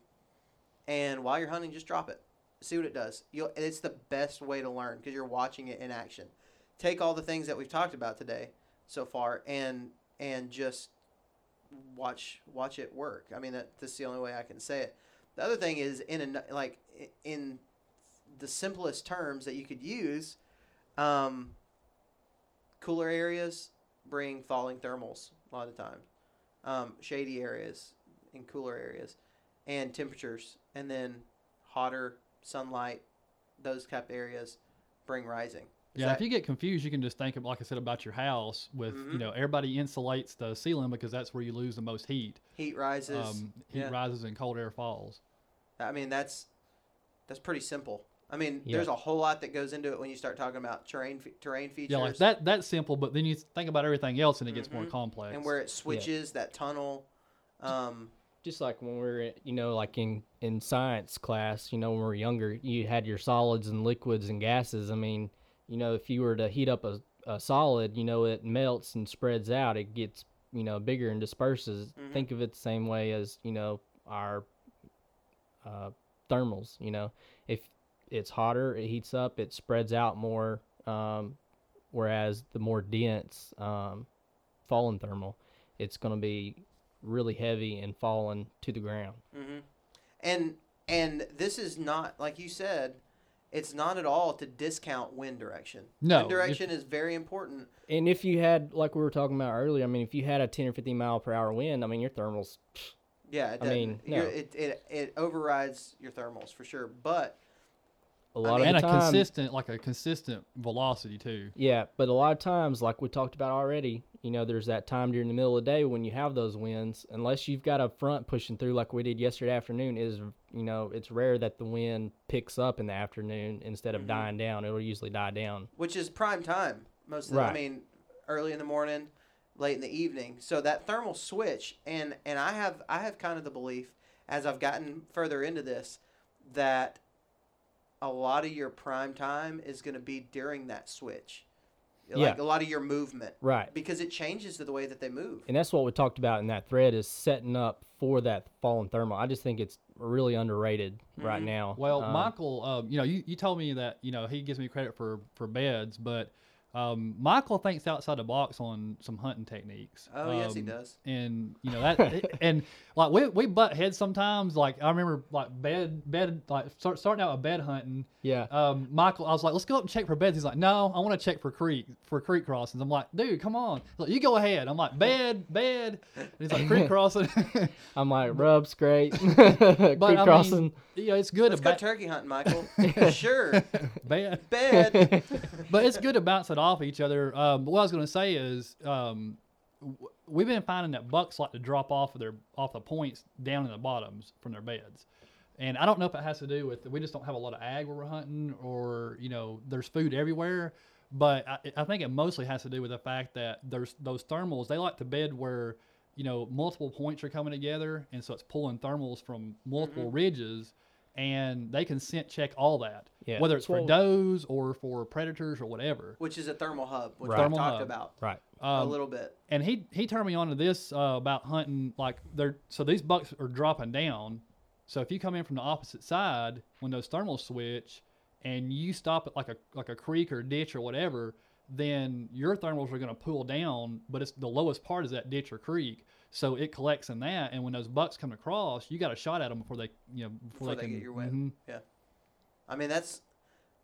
And while you're hunting, just drop it. See what it does. You'll, it's the best way to learn because you're watching it in action. Take all the things that we've talked about today so far and and just watch watch it work. I mean, that, that's the only way I can say it. The other thing is in a like in the simplest terms that you could use, um, cooler areas bring falling thermals a lot of times. Um, shady areas in cooler areas, and temperatures, and then hotter sunlight, those type areas bring rising. Is Yeah, that- if you get confused, you can just think of like I said about your house. With Mhm. you know, everybody insulates the ceiling because that's where you lose the most heat. heat rises. Um, heat yeah. rises and cold air falls. I mean, that's that's pretty simple. I mean, Yeah. there's a whole lot that goes into it when you start talking about terrain terrain features. Yeah, like that. That's simple, but then you think about everything else, and it gets more Mhm. complex. and where it switches that tunnel. Um, just like when we were, you know, like in in science class, you know, when we were younger, you had your solids and liquids and gases. I mean, you know, if you were to heat up a, a solid, you know, it melts and spreads out. It gets you know bigger and disperses. Think of it the same way as you know our uh, thermals. You know, if it's hotter, it heats up, it spreads out more. Um, whereas the more dense um, fallen thermal, it's going to be really heavy and falling to the ground. Mm-hmm. And and this is not like you said, it's not at all to discount wind direction. No, wind direction is very important. And if you had, like we were talking about earlier, I mean, if you had a 10 or 15 mile per hour wind, I mean, your thermals, Yeah, it I mean, no. it, it it overrides your thermals for sure. But a lot and of a the time, consistent, like a consistent velocity too. Yeah, but a lot of times, like we talked about already, you know, there's that time during the middle of the day when you have those winds. Unless you've got a front pushing through, like we did yesterday afternoon, it is you know it's rare that the wind picks up in the afternoon instead Mm-hmm. of dying down. It'll usually die down. which is prime time most of the, I mean, early in the morning, late in the evening. So that thermal switch, and and I have I have kind of the belief as I've gotten further into this that a lot of your prime time is going to be during that switch, like Yeah. a lot of your movement, Right. because it changes to the way that they move. And that's what we talked about in that thread is setting up for that fallen thermal. I just think it's really underrated right now. Well, Um, Michael, um, you know, you, you told me that you know he gives me credit for for beds, but um, Michael thinks outside the box on some hunting techniques. Oh, yes, he Um, does. And you know that, and like we we butt heads sometimes. Like I remember like bed bed like start, starting out with bed hunting. Yeah. Um, Michael, I was like, let's go up and check for beds. He's like, no, I want to check for creek for creek crossings. I'm like, dude, come on, He's like, you go ahead. I'm like, bed, bed. And he's like, creek crossing. I'm like, rub, scrape, but creek I crossing. mean, you know, it's good Let's to go turkey hunting, Michael. sure, bed. bed. but it's good to bounce it off each other. Um, but what I was going to say is, um, w- we've been finding that bucks like to drop off of their off the points down in the bottoms from their beds, and I don't know if it has to do with we just don't have a lot of ag where we're hunting, or you know, there's food everywhere. But I, I think it mostly has to do with the fact that there's those thermals. They like to bed where you know multiple points are coming together, and so it's pulling thermals from multiple ridges, and they can scent check all that, Yeah, whether it's that's for does or for predators or whatever. Which is a thermal hub, which Right. we talked hub. about Right. a Um, little bit. and he he turned me on to this uh, about hunting like they're so these bucks are dropping down so if you come in from the opposite side when those thermals switch and you stop at like a like a creek or ditch or whatever then your thermals are going to pull down but it's the lowest part is that ditch or creek so it collects in that and when those bucks come across you got a shot at them before they you know before, Before they can get your wind. Mhm. Yeah. I mean, that's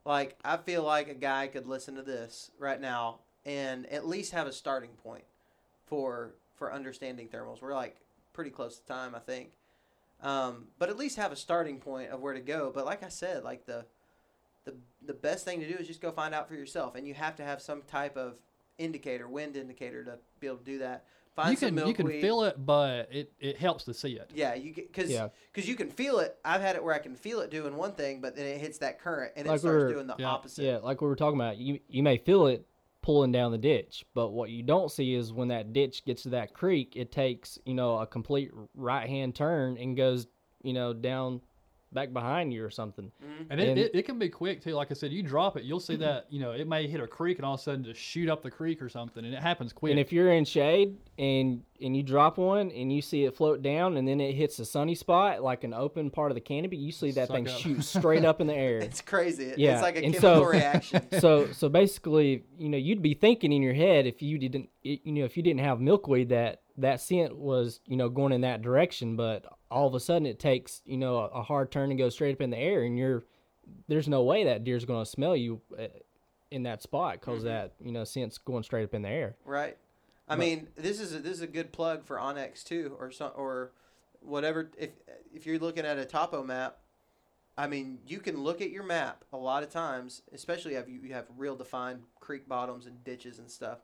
like, I feel like a guy could listen to this right now and at least have a starting point for for understanding thermals. We're like pretty close to time, I think. Um, but at least have a starting point of where to go. But like I said, like the the the best thing to do is just go find out for yourself, and you have to have some type of indicator, wind indicator, to be able to do that. Find you can you can feel it but it, it helps to see it Yeah, you because Yeah. you can feel it. I've had it where I can feel it doing one thing, but then it hits that current and it Like starts we're- doing the yeah. opposite. Yeah, like we were talking about, you you may feel it pulling down the ditch, but what you don't see is when that ditch gets to that creek, it takes you know a complete right hand turn and goes you know down back behind you or something. Mm-hmm. And it, And- it, it can be quick too. Like I said, you drop it, you'll see that, you know, it may hit a creek and all of a sudden just shoot up the creek or something. And it happens quick. And if you're in shade and and you drop one and you see it float down and then it hits a sunny spot like an open part of the canopy, you see that Suck thing up. shoot straight up in the air. It's crazy. It- Yeah, It's like a and chemical so- reaction. so so basically, you know, you'd be thinking in your head if you didn't, you know, if you didn't have milkweed that that scent was, you know, going in that direction, but all of a sudden it takes, you know, a, a hard turn and goes straight up in the air, and you're there's no way that deer's going to smell you uh, in that spot because that you know scent's going straight up in the air. Right. I mean, this is a, this is a good plug for onX too, or some or whatever. If if you're looking at a topo map, I mean, you can look at your map a lot of times, especially if you, you have real defined creek bottoms and ditches and stuff,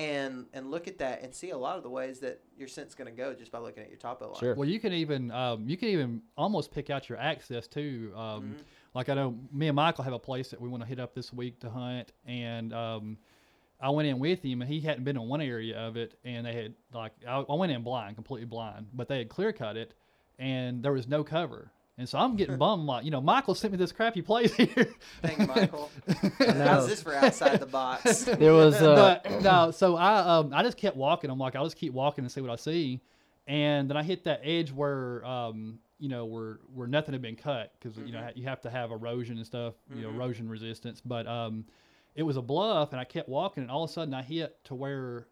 and and look at that and see a lot of the ways that your scent's going to go just by looking at your topo line. Sure. well, you can even, um, you can even almost pick out your access too. Um, Mm-hmm. Like I know me and Michael have a place that we want to hit up this week to hunt. And, um, I went in with him and he hadn't been in one area of it. And they had like, I, I went in blind, completely blind, but they had clear cut it and there was no cover. And so I'm getting bummed. Like, you know, Michael sent me this crappy place here. Thank you, Michael. know. How's this for outside the box? There was uh, but no, so I um I just kept walking. I'm like, I'll just keep walking and see what I see. And then I hit that edge where um you know where where nothing had been cut because you know you have to have erosion and stuff, you know erosion resistance. But um it was a bluff, and I kept walking, and all of a sudden I hit to where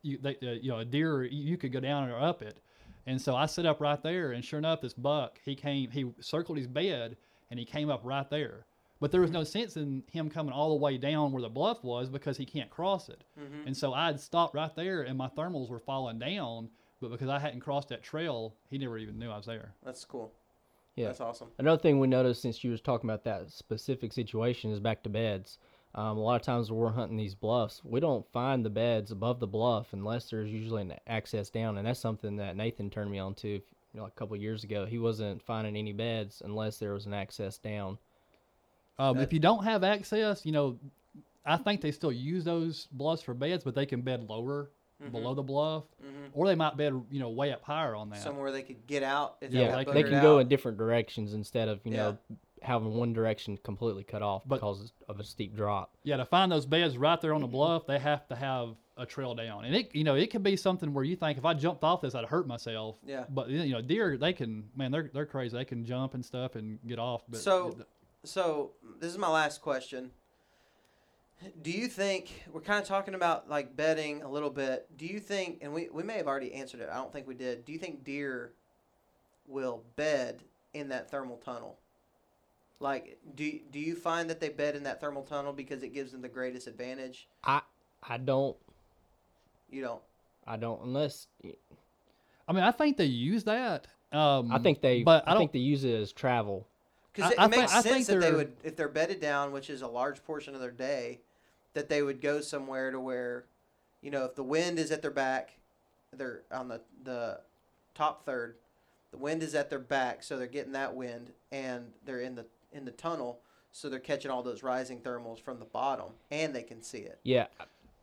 you they, uh, you know a deer you you could go down or up it. And so I sit up right there, and sure enough, this buck he came he circled his bed and he came up right there. But there was no sense in him coming all the way down where the bluff was because he can't cross it. Mm-hmm. And so I'd stopped right there, and my thermals were falling down. But because I hadn't crossed that trail, he never even knew I was there. That's cool. yeah. That's awesome. Another thing we noticed since you was talking about that specific situation is back to beds. Um, a lot of times when we're hunting these bluffs, we don't find the beds above the bluff unless there's usually an access down, and that's something that Nathan turned me on to you know, like a couple of years ago. He wasn't finding any beds unless there was an access down. Um, That- if you don't have access, you know, I think they still use those bluffs for beds, but they can bed lower below the bluff, or they might bed you know way up higher on that. Somewhere they could get out. If Yeah, they, they got they boogered can go in different directions instead of you Yeah. know having one direction completely cut off But- because of a steep drop. Yeah, to find those beds right there on the bluff, they have to have a trail down, and it you know it could be something where you think if I jumped off this, I'd hurt myself. Yeah. But you know, deer they can man, they're they're crazy. They can jump and stuff and get off. But So, so this is my last question. Do you think we're kind of talking about like bedding a little bit? Do you think, and we, we may have already answered it. I don't think we did. Do you think deer will bed in that thermal tunnel? Like, do do you find that they bed in that thermal tunnel because it gives them the greatest advantage? I I don't You don't. I don't unless I mean, I think they use that. Um, I think they but I, I, don't think they use it as travel. Because I- it, I think- makes I think sense that they would, if they're bedded down, which is a large portion of their day, that they would go somewhere to where, you know, if the wind is at their back, they're on the the top third, the wind is at their back, so they're getting that wind, and they're in the in the tunnel, so they're catching all those rising thermals from the bottom, and they can see it. Yeah.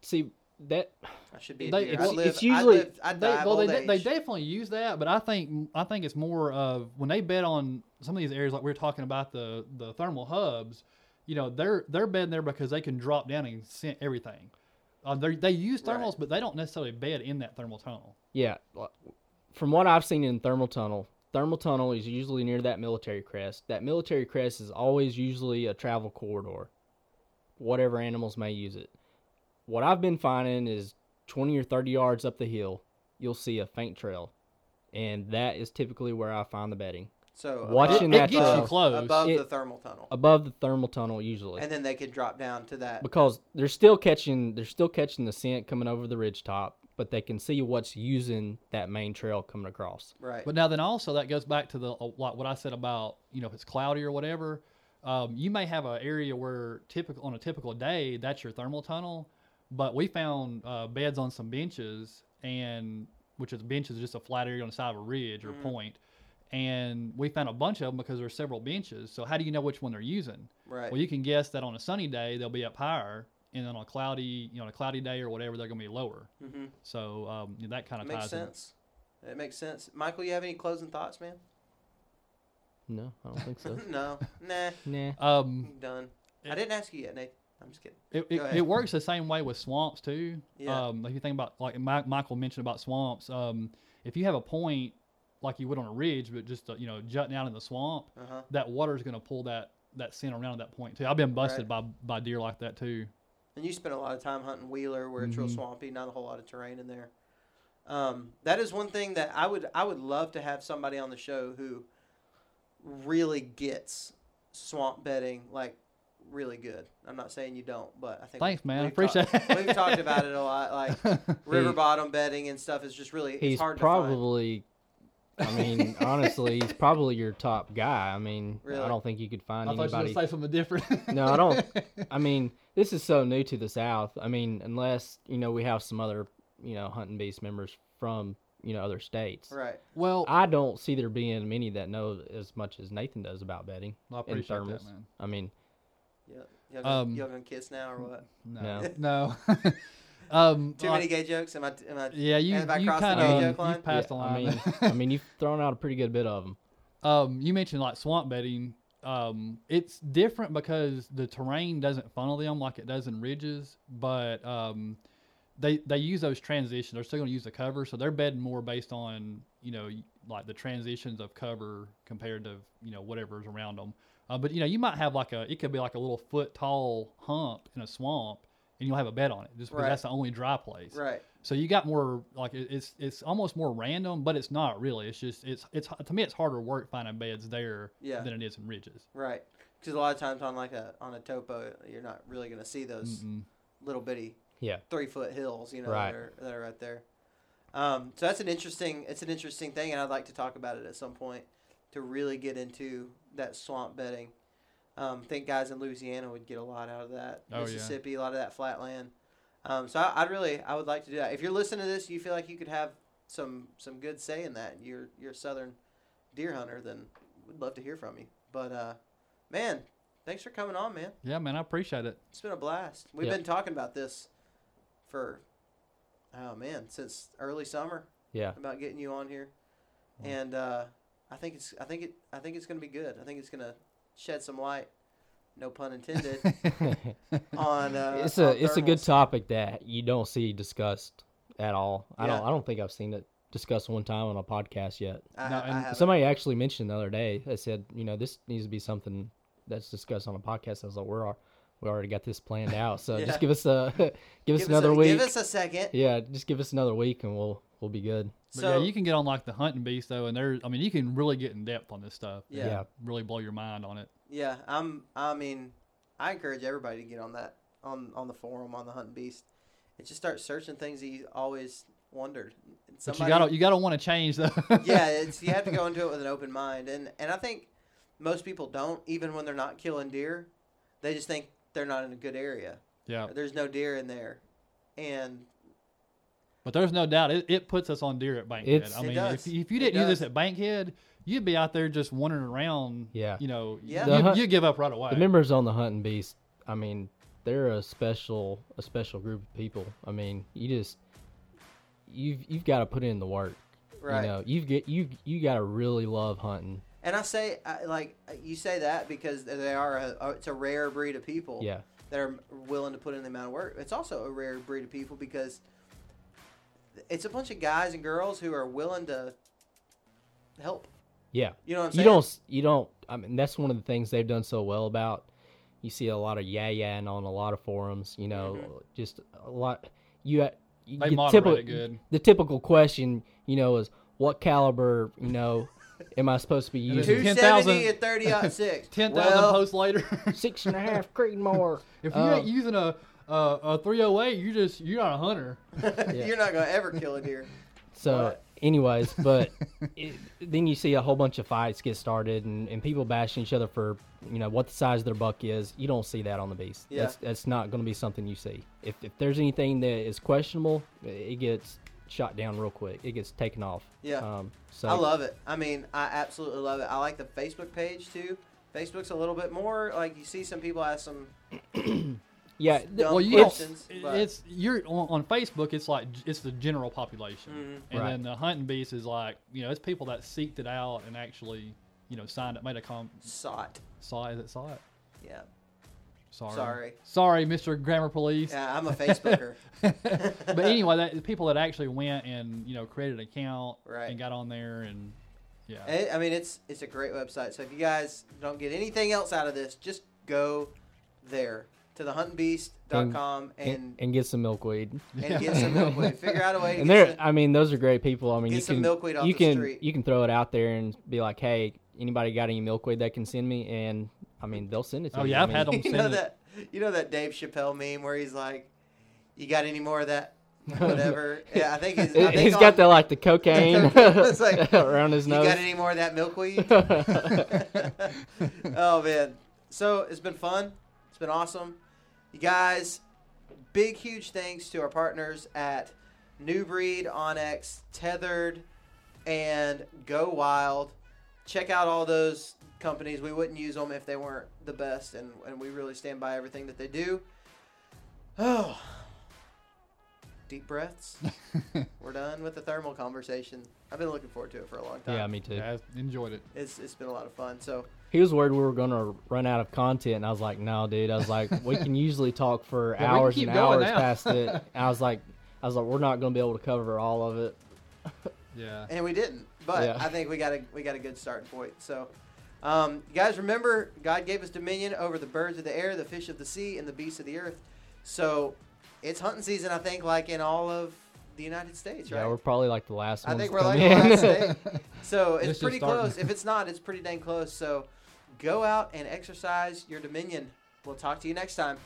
See that I should be. They- it's- I live, it's usually- I live, I they, well, they, de- they definitely use that, but I think I think it's more of when they bet on some of these areas like we are talking about the the thermal hubs. You know, they're they're bedding there because they can drop down and scent everything. Uh, they they use Right. thermals, but they don't necessarily bed in that thermal tunnel. yeah. From what I've seen in thermal tunnel, thermal tunnel is usually near that military crest. That military crest is always usually a travel corridor. Whatever animals may use it. What I've been finding is 20 or 30 yards up the hill, you'll see a faint trail. And that is typically where I find the bedding. so uh, watching It, that it gets trail. you close. above It- the thermal tunnel, Above the thermal tunnel usually. and then they could drop down to that. because they're still catching they're still catching the scent coming over the ridge top, but they can see what's using that main trail coming across. Right. But now then also that goes back to the uh, like what I said about you know if it's cloudy or whatever, um, you may have an area where typical on a typical day that's your thermal tunnel, but we found uh, beds on some benches and which is benches just a flat area on the side of a ridge or point. point, and we found a bunch of them because there's several benches. So how do you know which one they're using? right. Well, you can guess that on a sunny day they'll be up higher, and then on a cloudy you know on a cloudy day or whatever they're going to be lower. Mhm. So um, that kind of makes ties in. sense. It makes sense. Michael, you have any closing thoughts, man? No, I don't think so. no, nah, nah. Um, I'm done. I didn't ask you yet, Nate. I'm just kidding. It, it, it works the same way with swamps too. Yeah. Um, like if you think about like Mi- Michael mentioned about swamps. Um, if you have a point like you would on a ridge, but just uh, you know jutting out in the swamp, Uh huh. that water is going to pull that that scent around that point too. I've been busted by by deer like that too. And you spend a lot of time hunting Wheeler, where it's real Mhm. swampy, not a whole lot of terrain in there. Um, that is one thing that I would I would love to have somebody on the show who really gets swamp bedding like really good. I'm not saying you don't, but I think Thanks, man. I we've appreciate talked- it. we've talked about it a lot. Like river bottom bedding and stuff is just really it's He's hard to find. probably I mean, honestly, he's probably your top guy. I mean, Really? I don't think you could find I thought you were anybody. say something different. no, I don't. I mean, this is so new to the South. I mean, unless you know we have some other you know hunting beast members from you know other states. Right. well, I don't see there being many that know as much as Nathan does about bedding. I and appreciate thermals. that, man. I mean, Yeah. Y'all gonna, Um, y'all gonna kiss now or what? No, No. no. um, Too like- many gay jokes? Am I? Am I? Yeah, you have I you crossed the kind gay of joke line? you've passed yeah, the I mean, I mean, you've thrown out a pretty good bit of them. Um, you mentioned like swamp bedding. Um, it's different because the terrain doesn't funnel them like it does in ridges, but um, they they use those transitions. They're still going to use the cover, so they're bedding more based on you know like the transitions of cover compared to you know whatever's around them. Uh, but you know you might have like a it could be like a little foot tall hump in a swamp, and you'll have a bed on it just because Right. that's the only dry place. Right. So you got more like it- it's it's almost more random, but it's not really. It's just it's it's to me it's harder work finding beds there Yeah. than it is in ridges. Right. Because a lot of times on like a on a topo, you're not really going to see those Mm-mm. little bitty Yeah. three foot hills, you know, Right. that, are, that are right there. Um, so that's an interesting it's an interesting thing, and I'd like to talk about it at some point to really get into that swamp bedding. Um, I think guys in Louisiana would get a lot out of that. Oh, yeah. Mississippi, a lot of that flatland. Um, so I, I'd really I would like to do that. If you're listening to this, you feel like you could have some some good say in that. You're you're a southern deer hunter, then we'd love to hear from you. But uh, man, thanks for coming on, man. Yeah, man, I appreciate it. It's been a blast. We've Yep. been talking about this for oh man, since early summer Yeah. about getting you on here. And uh, I think it's I think it I think it's gonna be good. I think it's gonna shed some light, no pun intended, on uh, it's a on it's a good topic that you don't see discussed at all. I Yeah. don't I don't think I've seen it discussed one time on a podcast yet. I, No, I and haven't. Somebody actually mentioned the other day. They said, you know, this needs to be something that's discussed on a podcast. I was like, we're al- we already got this planned out. So Yeah. just give us a give us give another a, week. Give us a second. yeah, just give us another week and we'll we'll be good. But So yeah, you can get on like the hunting beast though, and there's I mean you can really get in depth on this stuff. Yeah. Yeah. Really blow your mind on it. Yeah, I'm. I mean, I encourage everybody to get on that on on the forum on the Hunting Beast, and just start searching things that you always wondered. And But you gotta you gotta want to change though. yeah, it's you have to go into it with an open mind, and and I think most people don't, even when they're not killing deer, they just think they're not in a good area. yeah. There's no deer in there, and But there's no doubt it, it puts us on deer at Bankhead. It's- I It mean, does. if, if you didn't do this at Bankhead, you'd be out there just wandering around. Yeah. You know, Yeah. You, hunt- you give up right away. The members on the hunting beast, I mean, they're a special a special group of people. I mean, you just you've you've got to put in the work. right. You know, you've get you you got to really love hunting. And I say I, like you say that because they are a, a it's a rare breed of people. Yeah. that are willing to put in the amount of work. It's also a rare breed of people because it's a bunch of guys and girls who are willing to help. Yeah. You know what I'm You saying? don't you don't I mean that's one of the things they've done so well about you see a lot of yeah yeah on a lot of forums, you know, Mm-hmm. just a lot you, you They get moderate typical- it good. The typical question, you know, is what caliber, you know, am I supposed to be using? two- 270 10,000 and 30 out six. Ten thousand well, posts later. Six and a half Creedmoor. if you Uh, ain't using a a, a 308, you just you're not a hunter. You're not going to ever kill a deer. So, What? Anyways, but it, then you see a whole bunch of fights get started and, and people bashing each other for you know what the size of their buck is. You don't see that on the beast. Yeah. That's that's not going to be something you see. If if there's anything that is questionable, it gets shot down real quick. It gets taken off. Yeah. Um, so I love it. I mean, I absolutely love it. I like the Facebook page too. Facebook's a little bit more like you see some people ask some yeah. dumb well, you don't. questions. but- It's you're on, on Facebook. It's like it's the general population, Mhm. and Right. then the hunting beast is like you know it's people that seeked it out and actually you know signed up, made a com. saw it. Saw is it saw it? Yeah. Sorry. Sorry. Sorry, Mr. Grammar Police. Yeah, I'm a Facebooker. but anyway, that, the people that actually went and you know created an account Right. and got on there and yeah, It- I mean, it's it's a great website. So if you guys don't get anything else out of this, just go there to thehuntingbeast.com and and, and get some milkweed. and get some milkweed. Figure out a way to And get they're, some, I mean, those are great people. I mean, Get you some can milkweed off you the can street. you can throw it out there and be like, hey, anybody got any milkweed that can send me? And I mean, they'll send it to Oh, you. yeah, I I've mean, them you send know it. that you know that Dave Chappelle meme where he's like, "You got any more of that? Whatever." yeah, I think he's, I think He's on- got the like the cocaine It's like, around his You nose. got any more of that milkweed? oh man. So it's been fun. It's been awesome. You guys, big huge thanks to our partners at New Breed, onX, Tethered, and Go Wild. Check out all those companies. We wouldn't use them if they weren't the best, and, and we really stand by everything that they do. Oh, deep breaths. We're done with the thermal conversation. I've been looking forward to it for a long time. Yeah, me too. Yeah, I enjoyed it. It's it's been a lot of fun. So He was worried we were gonna run out of content, and I was like, "No, dude." I was like, "We can usually talk for Yeah, hours and hours now. past it." And I was like, "I was like, we're not gonna be able to cover all of it." Yeah. and we didn't, but Yeah. I think we got a we got a good starting point. So. Um, you guys remember God gave us dominion over the birds of the air, the fish of the sea, and the beasts of the earth. So it's hunting season, I think, like in all of the United States, right? Yeah, we're probably like the last I ones think we're come like the in. last state. So it's This pretty close. If it's not, it's pretty dang close. So go out and exercise your dominion. We'll talk to you next time.